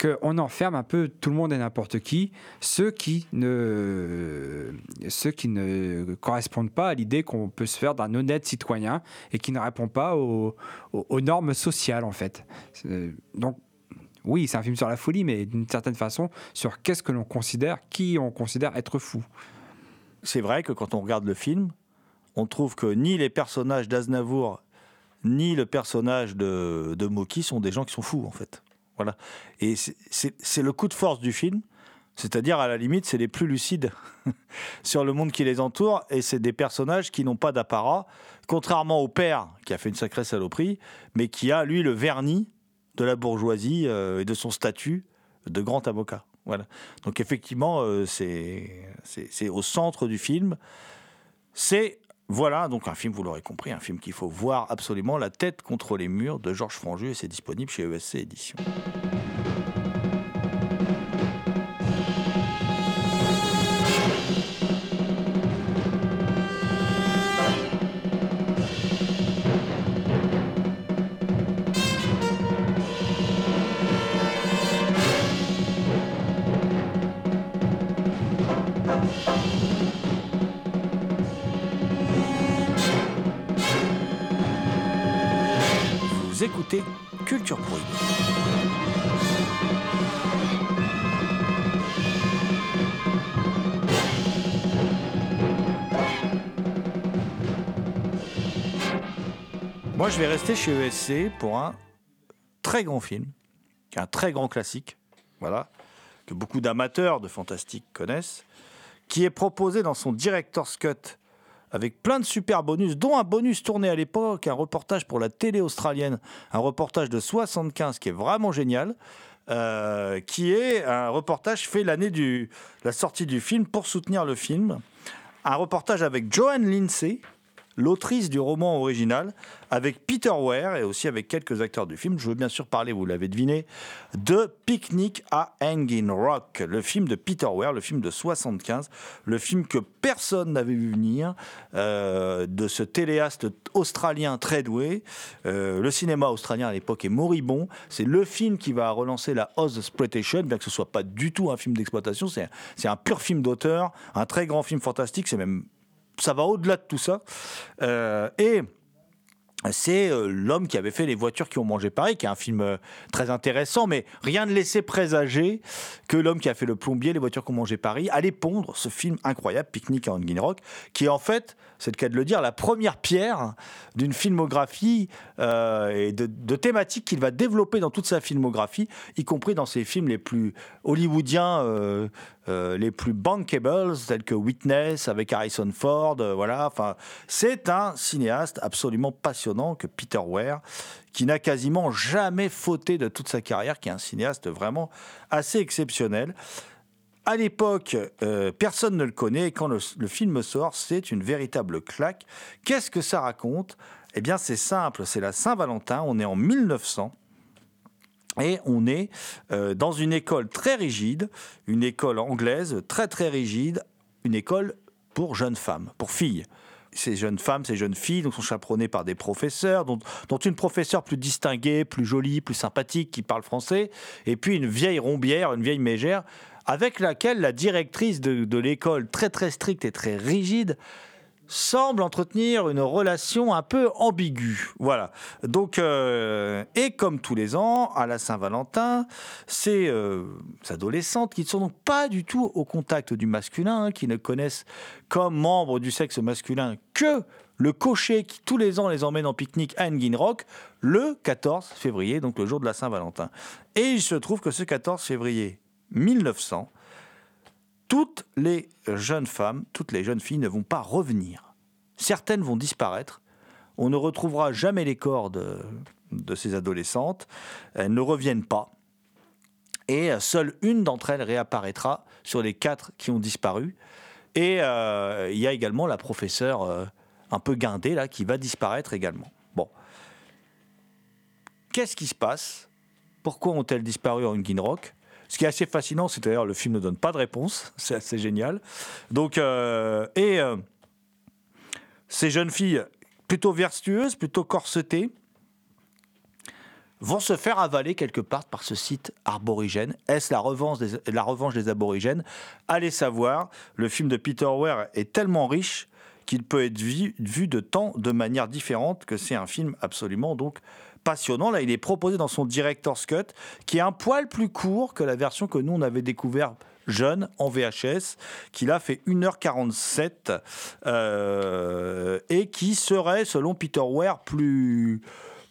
qu'on enferme un peu tout le monde et n'importe qui, ceux qui ne, ceux qui ne correspondent pas à l'idée qu'on peut se faire d'un honnête citoyen et qui ne répond pas aux, normes sociales, en fait. Euh, donc, oui, c'est un film sur la folie, mais d'une certaine façon, sur qu'est-ce que l'on considère, qui on considère être fou. C'est vrai que quand on regarde le film, on trouve que ni les personnages d'Aznavour ni le personnage de, de Moki sont des gens qui sont fous, en fait. Voilà. Et c'est le coup de force du film. C'est-à-dire, à la limite, c'est les plus lucides sur le monde qui les entoure, et c'est des personnages qui n'ont pas d'apparat, contrairement au père, qui a fait une sacrée saloperie, mais qui a, lui, le vernis de la bourgeoisie euh, et de son statut de grand avocat. Voilà. Donc, effectivement, euh, c'est au centre du film. C'est voilà, donc un film, vous l'aurez compris, un film qu'il faut voir absolument, La tête contre les murs de Georges Franju, et c'est disponible chez ESC Éditions. Culture. Moi, je vais rester chez ESC pour un très grand film, un très grand classique, voilà, que beaucoup d'amateurs de fantastique connaissent, qui est proposé dans son director's cut avec plein de super bonus, dont un bonus tourné à l'époque, un reportage pour la télé australienne, un reportage de 75 qui est vraiment génial. euh, qui est un reportage fait l'année de la sortie du film pour soutenir le film. Un reportage avec Joanne Lindsay, l'autrice du roman original, avec Peter Ware et aussi avec quelques acteurs du film. Je veux bien sûr parler, vous l'avez deviné, de Picnic à Hanging Rock, le film de Peter Ware, le film de 75, le film que personne n'avait vu venir, euh, de ce téléaste australien très doué. Euh, le cinéma australien à l'époque est moribond. C'est le film qui va relancer la Oz Exploitation, bien que ce soit pas du tout un film d'exploitation, c'est un pur film d'auteur, un très grand film fantastique, c'est même ça va au-delà de tout ça. Euh, et c'est euh, l'homme qui avait fait Les voitures qui ont mangé Paris, qui est un film euh, très intéressant, mais rien ne laissait présager que l'homme qui a fait Le plombier, Les voitures qui ont mangé Paris, allait pondre ce film incroyable, Picnic à Rock, qui est en fait, c'est le cas de le dire, la première pierre d'une filmographie euh, et de, de thématiques qu'il va développer dans toute sa filmographie, y compris dans ses films les plus hollywoodiens, euh, euh, les plus bankables, tels que Witness avec Harrison Ford. voilà, enfin, c'est un cinéaste absolument passionnant que Peter Ware, qui n'a quasiment jamais fauté de toute sa carrière, qui est un cinéaste vraiment assez exceptionnel. À l'époque, euh, personne ne le connaît quand le, le film sort, c'est une véritable claque. Qu'est-ce que ça raconte? Eh bien, c'est simple, c'est la Saint-Valentin, on est en 1900. Et on est euh, dans une école très rigide, une école anglaise très très rigide, une école pour jeunes femmes, pour filles. Ces jeunes femmes, ces jeunes filles donc, sont chaperonnées par des professeurs, dont, dont une professeure plus distinguée, plus jolie, plus sympathique, qui parle français, et puis une vieille rombière, une vieille mégère, avec laquelle la directrice de, l'école, très très stricte et très rigide, semble entretenir une relation un peu ambiguë. Voilà. Donc, euh, et comme tous les ans, à la Saint-Valentin, ces euh, adolescentes qui ne sont donc pas du tout au contact du masculin, hein, qui ne connaissent comme membres du sexe masculin que le cocher qui tous les ans les emmène en pique-nique à Engin Rock le 14 février, donc le jour de la Saint-Valentin. Et il se trouve que ce 14 février 1900, toutes les jeunes femmes, toutes les jeunes filles ne vont pas revenir. Certaines vont disparaître. On ne retrouvera jamais les corps de, ces adolescentes. Elles ne reviennent pas. Et euh, seule une d'entre elles réapparaîtra sur les quatre qui ont disparu. Et euh, il y a également la professeure euh, un peu guindée là qui va disparaître également. Bon. Qu'est-ce qui se passe? Pourquoi ont-elles disparu en Hanging Rock ce qui est assez fascinant, c'est d'ailleurs le film ne donne pas de réponse, c'est assez génial. Donc, euh, et euh, ces jeunes filles plutôt vertueuses, plutôt corsetées, vont se faire avaler quelque part par ce site aborigène. Est-ce la revanche des, aborigènes? Allez savoir, le film de Peter Ware est tellement riche qu'il peut être vu, vu de tant de manières différentes que c'est un film absolument donc passionnant. Là, il est proposé dans son director's cut, qui est un poil plus court que la version que nous on avait découvert jeune en VHS, qui là fait 1h47 euh, et qui serait, selon Peter Ware, plus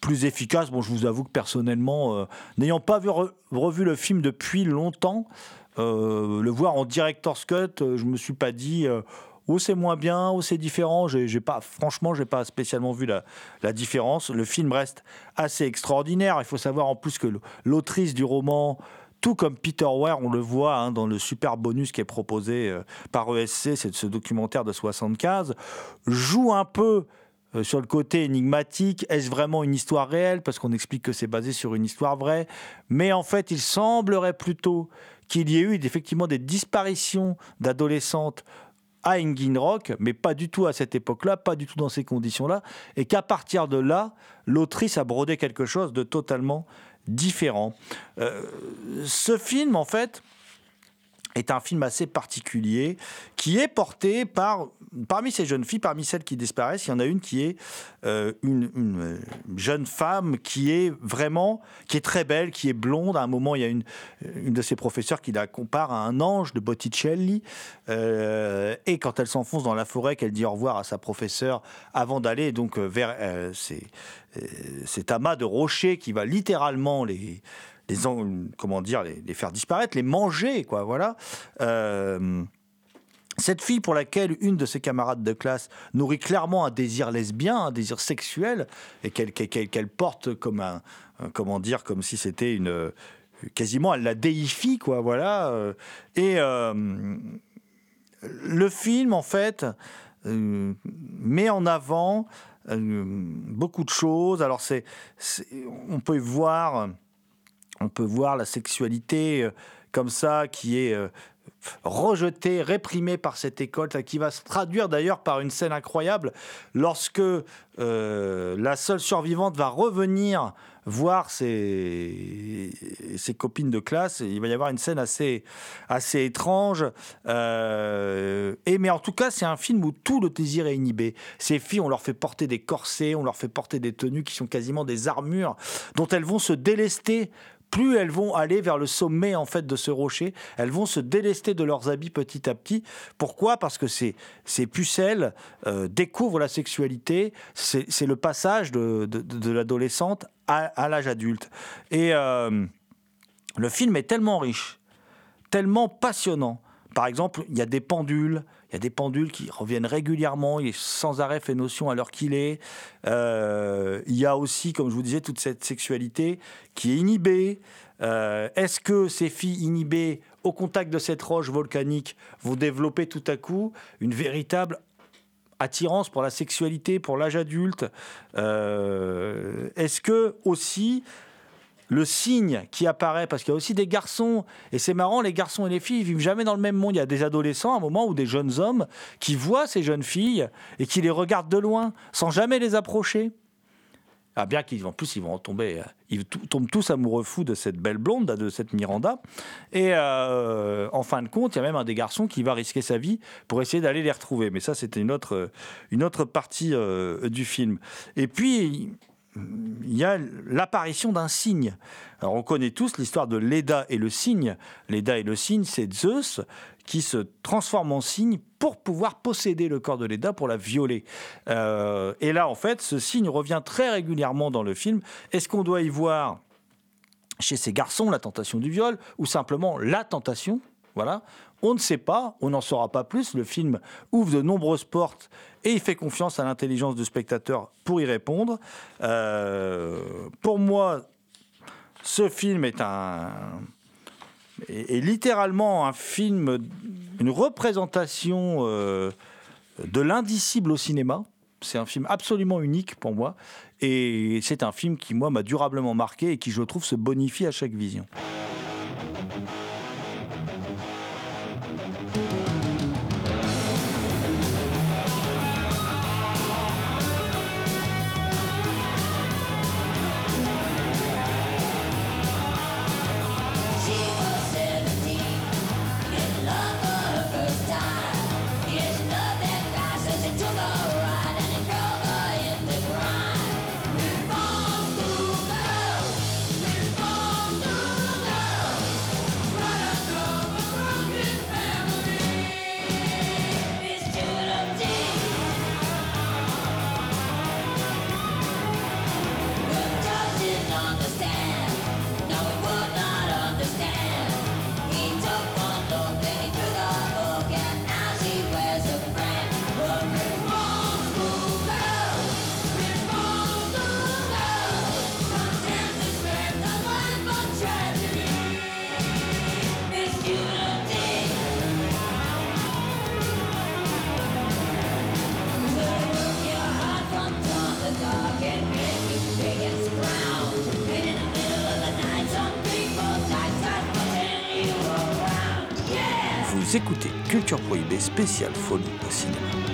plus efficace. Bon, je vous avoue que personnellement, euh, n'ayant pas vu, re- revu le film depuis longtemps, euh, le voir en director's cut, euh, je me suis pas dit ou c'est moins bien, ou c'est différent. J'ai, pas, franchement, j'ai pas spécialement vu la, différence. Le film reste assez extraordinaire. Il faut savoir en plus que l'autrice du roman, tout comme Peter Ware, on le voit hein, dans le super bonus qui est proposé euh, par ESC, c'est ce documentaire de 75, joue un peu euh, sur le côté énigmatique. Est-ce vraiment une histoire réelle? Parce qu'on explique que c'est basé sur une histoire vraie. Mais en fait, il semblerait plutôt qu'il y ait eu effectivement des disparitions d'adolescentes à Engin Rock, mais pas du tout à cette époque-là, pas du tout dans ces conditions-là, et qu'à partir de là, l'autrice a brodé quelque chose de totalement différent. Euh, ce film, en fait, est un film assez particulier qui est porté par parmi ces jeunes filles, parmi celles qui disparaissent, il y en a une qui est euh, une, euh, jeune femme qui est vraiment qui est très belle, qui est blonde. À un moment, il y a une, une de ses professeurs qui la compare à un ange de Botticelli. Euh, et quand elle s'enfonce dans la forêt, qu'elle dit au revoir à sa professeure avant d'aller donc euh, vers euh, ces, euh, cet amas de rochers qui va littéralement les les en- comment dire les, faire disparaître, les manger quoi. Voilà. Euh, cette fille pour laquelle une de ses camarades de classe nourrit clairement un désir lesbien, un désir sexuel, et qu'elle qu'elle- qu'elle porte comme un, comment dire, comme si c'était une, quasiment, elle la déifie, quoi, voilà. euh, Et euh, le film, en fait, met en avant beaucoup de choses. Alors, c'est- on peut voir, on peut voir la sexualité euh, comme ça, qui est euh, rejetée, réprimée par cette école, qui va se traduire d'ailleurs par une scène incroyable lorsque euh, la seule survivante va revenir voir ses, copines de classe. Il va y avoir une scène assez, assez étrange. Et, mais en tout cas, c'est un film où tout le désir est inhibé. Ces filles, on leur fait porter des corsets, on leur fait porter des tenues qui sont quasiment des armures dont elles vont se délester plus elles vont aller vers le sommet en fait de ce rocher, elles vont se délester de leurs habits petit à petit. Pourquoi? Parce que ces, ces pucelles euh, découvrent la sexualité. C'est le passage de, de- l'adolescente à, à l'âge adulte. Et euh, le film est tellement riche, tellement passionnant. Par exemple, il y a des pendules, il y a des pendules qui reviennent régulièrement, il est sans arrêt fait notion à l'heure qu'il est. Euh, il y a aussi, comme je vous disais, toute cette sexualité qui est inhibée. Euh, Est-ce que ces filles inhibées au contact de cette roche volcanique vont développer tout à coup une véritable attirance pour la sexualité, pour l'âge adulte? Euh, Est-ce que aussi le signe qui apparaît, parce qu'il y a aussi des garçons, et c'est marrant, les garçons et les filles ils vivent jamais dans le même monde. Il y a des adolescents à un moment ou des jeunes hommes qui voient ces jeunes filles et qui les regardent de loin sans jamais les approcher. Ah, bien qu'ils en plus ils vont tomber, euh, ils tombent tous amoureux fous de cette belle blonde, de cette Miranda. Et euh, en fin de compte, il y a même un des garçons qui va risquer sa vie pour essayer d'aller les retrouver. Mais ça, c'était une autre, une autre partie euh, du film. Et puis, il y a l'apparition d'un signe. Alors, on connaît tous l'histoire de Leda et le cygne. Leda et le cygne, c'est Zeus qui se transforme en cygne pour pouvoir posséder le corps de Leda pour la violer. Euh, et là, en fait, ce signe revient très régulièrement dans le film. Est-ce qu'on doit y voir chez ces garçons la tentation du viol ou simplement la tentation? Voilà. On ne sait pas, on n'en saura pas plus. Le film ouvre de nombreuses portes et il fait confiance à l'intelligence du spectateur pour y répondre. Euh, pour moi, ce film est un littéralement un film, une représentation euh, de l'indicible au cinéma. C'est un film absolument unique pour moi. Et c'est un film qui, moi, m'a durablement marqué et qui, je trouve, se bonifie à chaque vision. Culture Prohibée spéciale folie au cinéma.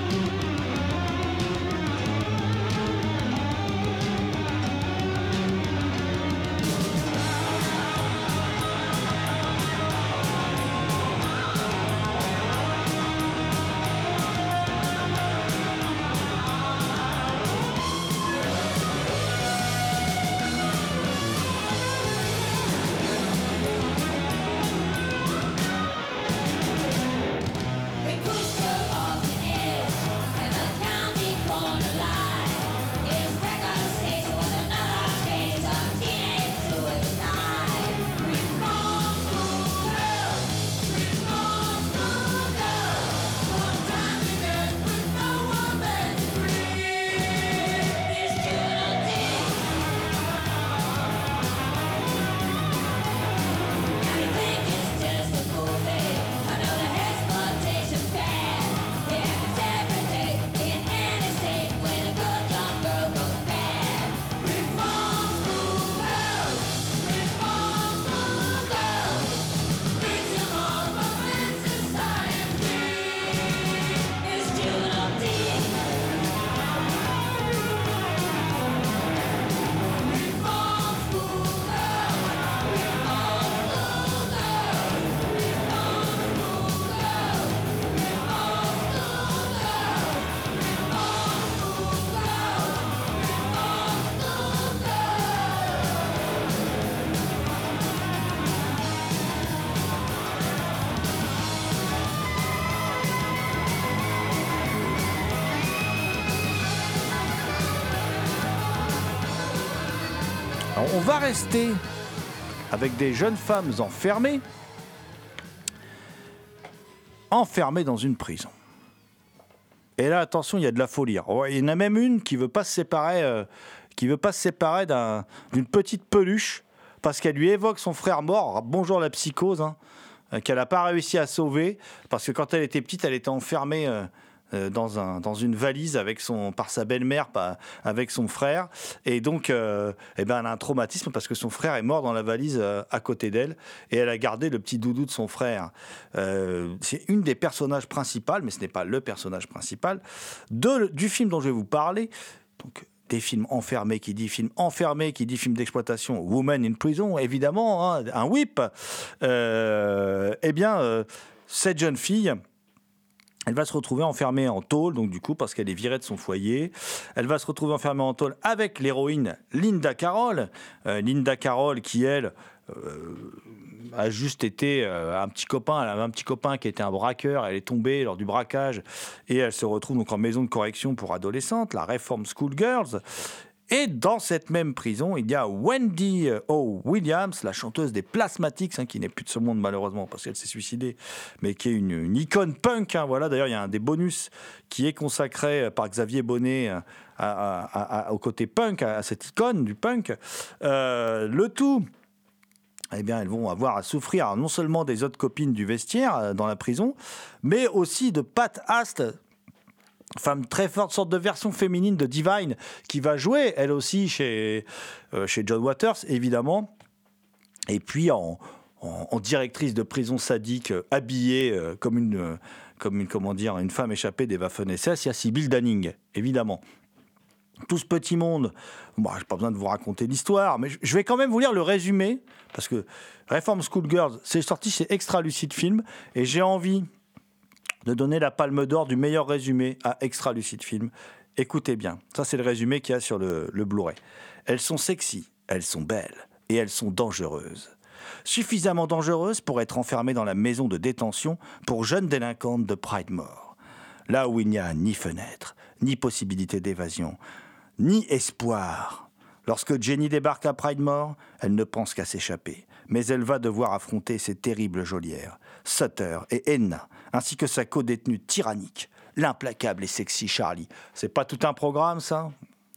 Va rester avec des jeunes femmes enfermées, enfermées dans une prison. Et là, attention, il y a de la folie. Il y en a même une qui veut pas se séparer, euh, qui veut pas se séparer d'un- d'une petite peluche parce qu'elle lui évoque son frère mort. Alors, Bonjour la psychose, hein, euh, qu'elle n'a pas réussi à sauver parce que quand elle était petite, elle était enfermée. euh, euh, dans, un, dans une valise avec son, par sa belle-mère, avec son frère. Et donc, euh, eh ben, elle a un traumatisme parce que son frère est mort dans la valise euh, à côté d'elle et elle a gardé le petit doudou de son frère. Euh, c'est une des personnages principales, mais ce n'est pas le personnage principal, de, du film dont je vais vous parler. Donc, des films enfermés, qui dit film enfermé, qui dit film d'exploitation, Woman in Prison, évidemment, hein, un whip. Eh bien, cette jeune fille, elle va se retrouver enfermée en tôle, donc du coup, parce qu'elle est virée de son foyer. Elle va se retrouver enfermée en tôle avec l'héroïne Linda Carroll. Euh, Linda Carroll, qui elle euh, a juste été euh, un petit copain, elle avait un petit copain qui était un braqueur, elle est tombée lors du braquage et elle se retrouve donc en maison de correction pour adolescentes, la Reform School Girls. Et dans cette même prison, il y a Wendy euh, O. Williams, la chanteuse des Plasmatics, hein, qui n'est plus de ce monde malheureusement parce qu'elle s'est suicidée, mais qui est une, une icône punk. hein, voilà. D'ailleurs, il y a un des bonus qui est consacré euh, par Xavier Bonnet euh, au côté punk, à, cette icône du punk. Le tout eh bien, elles vont avoir à souffrir non seulement des autres copines du vestiaire dans la prison, mais aussi de Pat Ast, femme très forte, sorte de version féminine de Divine, qui va jouer, elle aussi, chez, euh, chez John Waters, évidemment. Et puis en, directrice de prison sadique, euh, habillée euh, comme une, comme une, comment dire, une femme échappée des Waffen-SS, il y a Sibyl Danning, évidemment. Tout ce petit monde, bon, j'ai pas besoin de vous raconter l'histoire, mais je- vais quand même vous lire le résumé, parce que Reform School Girls, c'est sorti chez Extra Lucid Film, et j'ai envie de donner la palme d'or du meilleur résumé à Extra Lucid Film. Écoutez bien, ça c'est le résumé qu'il y a sur le, Blu-ray. Elles sont sexy, elles sont belles et elles sont dangereuses. Suffisamment dangereuses pour être enfermées dans la maison de détention pour jeunes délinquantes de Pridemore. Là où il n'y a ni fenêtre, ni possibilité d'évasion, ni espoir. Lorsque Jenny débarque à Pridemore, elle ne pense qu'à s'échapper. Mais elle va devoir affronter ces terribles geôlières, Sutter et Enna, ainsi que sa co-détenue tyrannique, l'implacable et sexy Charlie. C'est pas tout un programme, ça?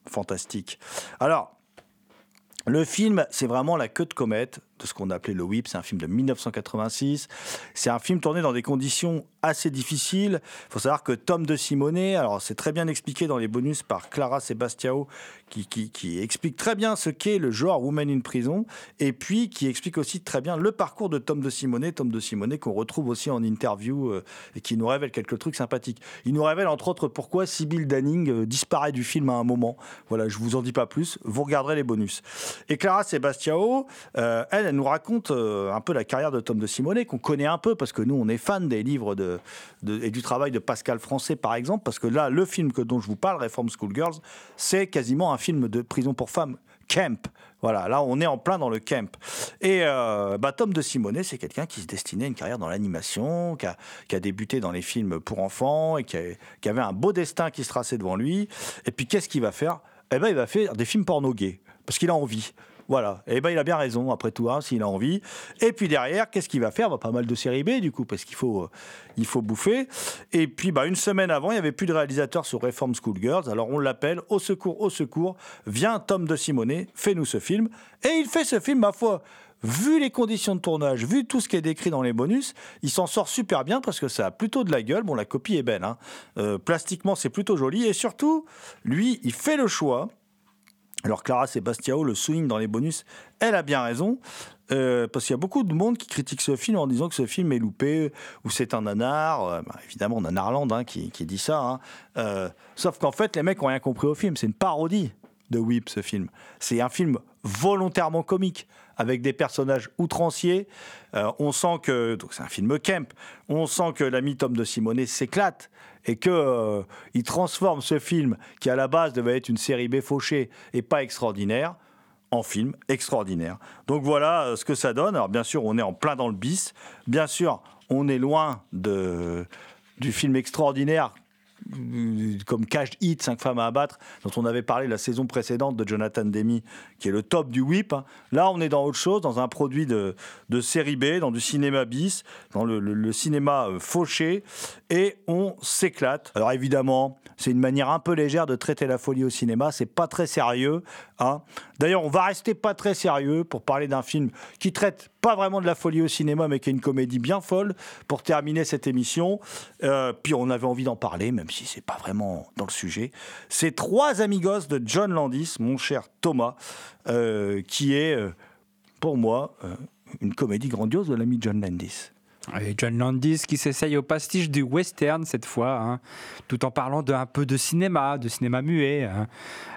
Fantastique. Alors, le film, c'est vraiment la queue de comète de ce qu'on appelait le whip. C'est un film de 1986. C'est un film tourné dans des conditions assez difficiles. Il faut savoir que Tom de Simonet, alors c'est très bien expliqué dans les bonus par Clara Sebastiao, qui, explique très bien ce qu'est le genre Woman in Prison, et puis qui explique aussi très bien le parcours de Tom de Simonet. Tom de Simonet qu'on retrouve aussi en interview euh, et qui nous révèle quelques trucs sympathiques. Il nous révèle entre autres pourquoi Sibyl Danning euh, disparaît du film à un moment. Voilà, je vous en dis pas plus. Vous regarderez les bonus. Et Clara Sebastiao, euh, elle, elle nous raconte un peu la carrière de Tom de Simonet, qu'on connaît un peu, parce que nous, on est fans des livres de, et du travail de Pascal Français, par exemple, parce que là, le film dont je vous parle, Reform School Girls, c'est quasiment un film de prison pour femmes. Camp. Voilà, là on est en plein dans le camp. Et euh, bah, Tom de Simonet, c'est quelqu'un qui se destinait à une carrière dans l'animation, qui a, débuté dans les films pour enfants et qui, avait un beau destin qui se traçait devant lui. Et puis qu'est-ce qu'il va faire? Eh ben, il va faire des films porno gays, parce qu'il a envie. Voilà, et ben il a bien raison après tout, hein, s'il a envie. Et puis derrière, qu'est-ce qu'il va faire? Bah, Pas mal de séries B du coup, parce qu'il faut, euh, il faut bouffer. Et puis bah, une semaine avant, il n'y avait plus de réalisateur sur Reform School Girls, alors on l'appelle au secours, au secours. Viens Tom de Simonet, fais-nous ce film. Et il fait ce film, ma foi. Vu les conditions de tournage, vu tout ce qui est décrit dans les bonus, il s'en sort super bien parce que ça a plutôt de la gueule. Bon, la copie est belle, hein. Euh, plastiquement c'est plutôt joli et surtout, lui, il fait le choix alors Clara Sebastiao le souligne dans les bonus, elle a bien raison, euh, parce qu'il y a beaucoup de monde qui critique ce film en disant que ce film est loupé, ou c'est un nanar, euh, bah, évidemment Nanarland hein, qui, qui dit ça, hein. Euh, sauf qu'en fait les mecs ont rien compris au film, c'est une parodie de Whip ce film. C'est un film volontairement comique, avec des personnages outranciers, Euh, on sent que, donc c'est un film camp, on sent que l'ami Tom de Simonet s'éclate, et que euh, il transforme ce film qui à la base devait être une série B fauchée et pas extraordinaire en film extraordinaire. Donc voilà euh, ce que ça donne. Alors bien sûr, on est en plein dans le bis. Bien sûr, on est loin de du film extraordinaire comme Cash Hit, 5 femmes à abattre, dont on avait parlé la saison précédente de Jonathan Demi, qui est le top du whip. hein. Là, on est dans autre chose, dans un produit de, de série B, dans du cinéma bis, dans le, le- le cinéma euh, fauché, et on s'éclate. Alors évidemment, c'est une manière un peu légère de traiter la folie au cinéma, c'est pas très sérieux. hein. D'ailleurs, on va rester pas très sérieux pour parler d'un film qui traite pas vraiment de la folie au cinéma, mais qui est une comédie bien folle pour terminer cette émission. Euh, puis on avait envie d'en parler, même si c'est pas vraiment dans le sujet. C'est Trois Amigos de John Landis, mon cher Thomas, euh, qui est euh, pour moi une comédie grandiose de l'ami John Landis. John Landis qui s'essaye au pastiche du western cette fois, hein, tout en parlant d'un peu de cinéma, de cinéma muet, hein,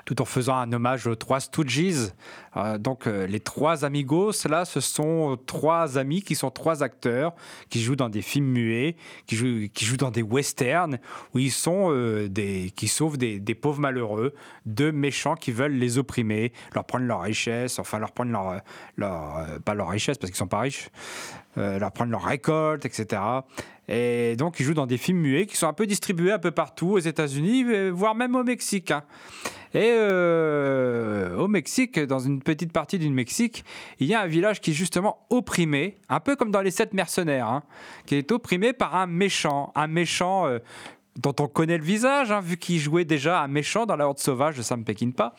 tout en faisant un hommage aux trois Stooges. Euh, donc euh, les trois amigos, là, ce sont trois amis qui sont trois acteurs qui jouent dans des films muets, qui jouent, qui jouent dans des westerns où ils sont euh, des, qui sauvent des, des pauvres malheureux, de méchants qui veulent les opprimer, leur prendre leur richesse, enfin leur prendre leur, leur pas leur richesse parce qu'ils sont pas riches, leur prendre leur récolte, etc. Et donc, ils jouent dans des films muets qui sont un peu distribués un peu partout aux États-Unis, euh, voire même au Mexique. hein. Et euh, au Mexique, dans une petite partie du Mexique, il y a un village qui est justement opprimé, un peu comme dans les sept mercenaires, hein, qui est opprimé par un méchant, un méchant euh, dont on connaît le visage, hein, vu qu'il jouait déjà un méchant dans la Horde sauvage de Sam Peckinpah.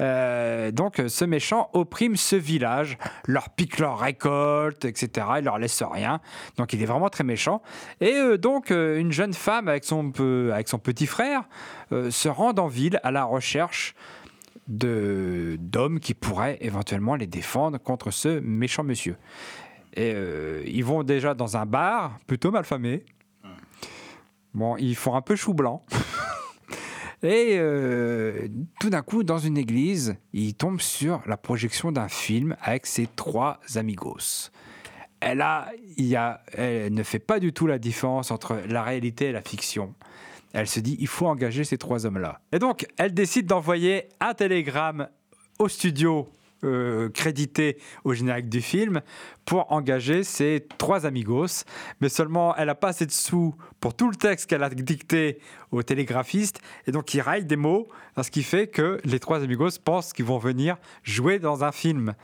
Euh, donc euh, ce méchant opprime ce village, leur pique leur récolte, etc. Il leur laisse rien. Donc il est vraiment très méchant. Et euh, donc euh, une jeune femme avec son, avec son petit frère se rend en ville à la recherche de- d'hommes qui pourraient éventuellement les défendre contre ce méchant monsieur. Et ils vont déjà dans un bar plutôt malfamé. Bon, ils font un peu chou blanc. Et euh, tout d'un coup, dans une église, il tombe sur la projection d'un film avec ses trois amigos. Et là, il y a, elle ne fait pas du tout la différence entre la réalité et la fiction. Elle se dit, il faut engager ces trois hommes-là. Et donc, elle décide d'envoyer un télégramme au studio euh, crédité au générique du film pour engager ces trois amigos. Mais seulement, elle n'a pas assez de sous pour tout le texte qu'elle a dicté au télégraphiste. Et donc, il raille des mots, ce qui fait que les trois amigos pensent qu'ils vont venir jouer dans un film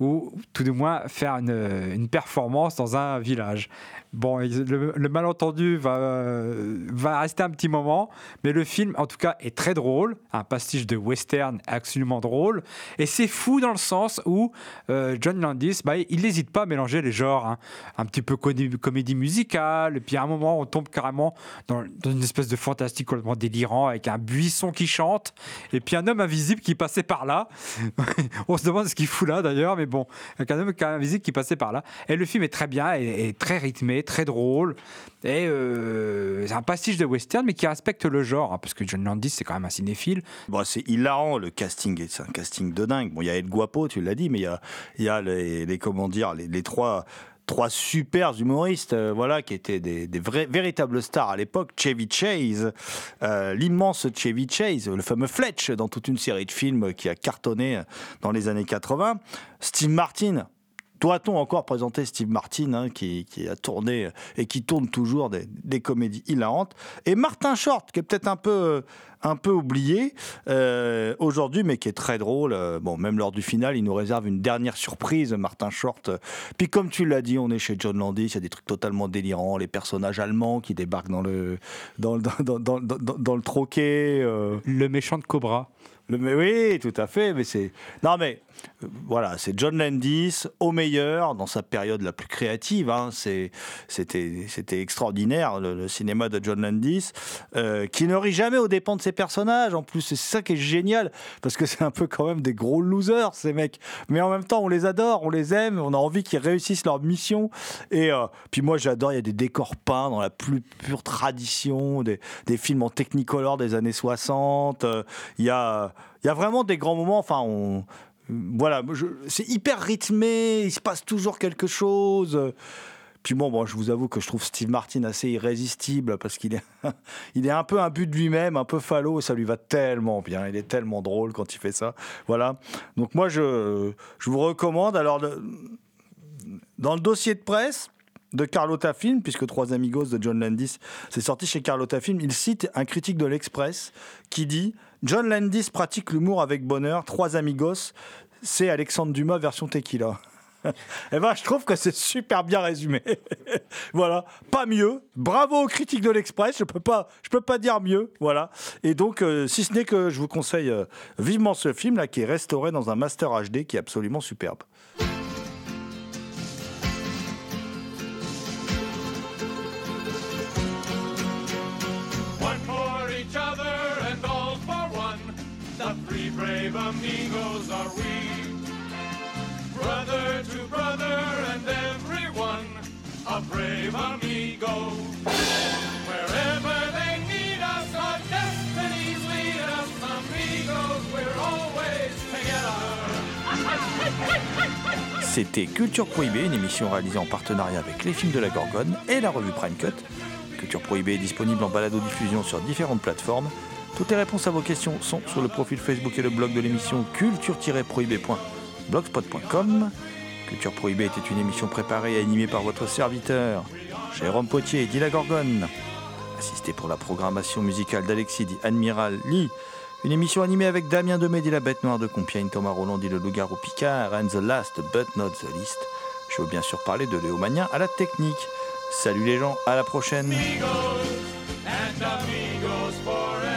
ou tout du moins faire une performance dans un village. Bon, le, le malentendu va, va rester un petit moment, mais le film, en tout cas, est très drôle, un pastiche de western absolument drôle, et c'est fou dans le sens où euh, John Landis, bah, il n'hésite pas à mélanger les genres, hein. un petit peu comédie, musicale, et puis à un moment, on tombe carrément dans, dans une espèce de fantastique complètement délirant, avec un buisson qui chante, et puis un homme invisible qui passait par là. on se demande ce qu'il fout là d'ailleurs, mais bon, avec un homme invisible qui passait par là. Et le film est très bien, et, et très rythmé, très drôle. Et euh, c'est un pastiche de western, mais qui respecte le genre, hein, parce que John Landis, c'est quand même un cinéphile. Bon, c'est hilarant, le casting, c'est un casting de dingue. Bon, il y a El Guapo, tu l'as dit, mais il y a, y a les, les- comment dire, les, les trois, trois super humoristes, euh, voilà, qui étaient des, des vrais, véritables stars à l'époque. Chevy Chase, euh, l'immense Chevy Chase, le fameux Fletch dans toute une série de films qui a cartonné dans les années 80. Steve Martin. Doit-on encore présenter Steve Martin, hein, qui, qui a tourné et qui tourne toujours des, des comédies hilarantes, et Martin Short, qui est peut-être un peu, un peu oublié euh, aujourd'hui, mais qui est très drôle. Euh, Bon, même lors du final, il nous réserve une dernière surprise, Martin Short. Puis comme tu l'as dit, on est chez John Landis, il y a des trucs totalement délirants, les personnages allemands qui débarquent dans le, dans, le- dans, dans, dans, dans- dans le troquet. euh, Le méchant de Cobra. le, mais oui, tout à fait. Mais c'est non, mais euh, voilà, c'est John Landis au meilleur dans sa période la plus créative. hein. C'était extraordinaire le, cinéma de John Landis euh, qui ne rit jamais aux dépens de ses personnages. En plus, c'est ça qui est génial parce que c'est un peu quand même des gros losers ces mecs. Mais en même temps, on les adore, on les aime, on a envie qu'ils réussissent leur mission. Et euh, puis moi, j'adore. Il y a des décors peints dans la plus pure tradition, des, films en Technicolor des années 60. euh, Il y a y a vraiment des grands moments. Enfin, voilà, c'est hyper rythmé. Il se passe toujours quelque chose. Puis bon, bon, je vous avoue que je trouve Steve Martin assez irrésistible parce qu'il est, il est un peu un but de lui-même, un peu falot, et ça lui va tellement bien. Il est tellement drôle quand il fait ça. Voilà. Donc moi, je, je vous recommande. Alors, dans le dossier de presse, de Carlotta Film, puisque Trois Amigos de John Landis, c'est sorti chez Carlotta Film. Il cite un critique de l'Express qui dit John Landis pratique l'humour avec bonheur. Trois Amigos, c'est Alexandre Dumas version tequila. Eh ben, je trouve que c'est super bien résumé. voilà, pas mieux. Bravo aux critiques de l'Express. Je peux pas, je peux pas dire mieux. Voilà. Et donc, euh, si ce n'est que je vous conseille euh, vivement ce film là, qui est restauré dans un master HD, qui est absolument superbe. C'était Culture Prohibée, une émission réalisée en partenariat avec les films de la Gorgone et la revue Prime Cut. Culture Prohibée est disponible en balado-diffusion sur différentes plateformes. Toutes les réponses à vos questions sont sur le profil Facebook et le blog de l'émission culture-prohibée.blogspot.com. Culture Prohibée était une émission préparée et animée par votre serviteur, Jérôme Potier dit la Gorgone. Assisté pour la programmation musicale d'Alexis dit Admiral Lee. Une émission animée avec Damien Demé dit la bête noire de Compiègne, Thomas Roland dit le loup-garou Picard, and the last but not the least. Je veux bien sûr parler de Léo Magnin à la technique. Salut les gens, à la prochaine. Amigos and amigos.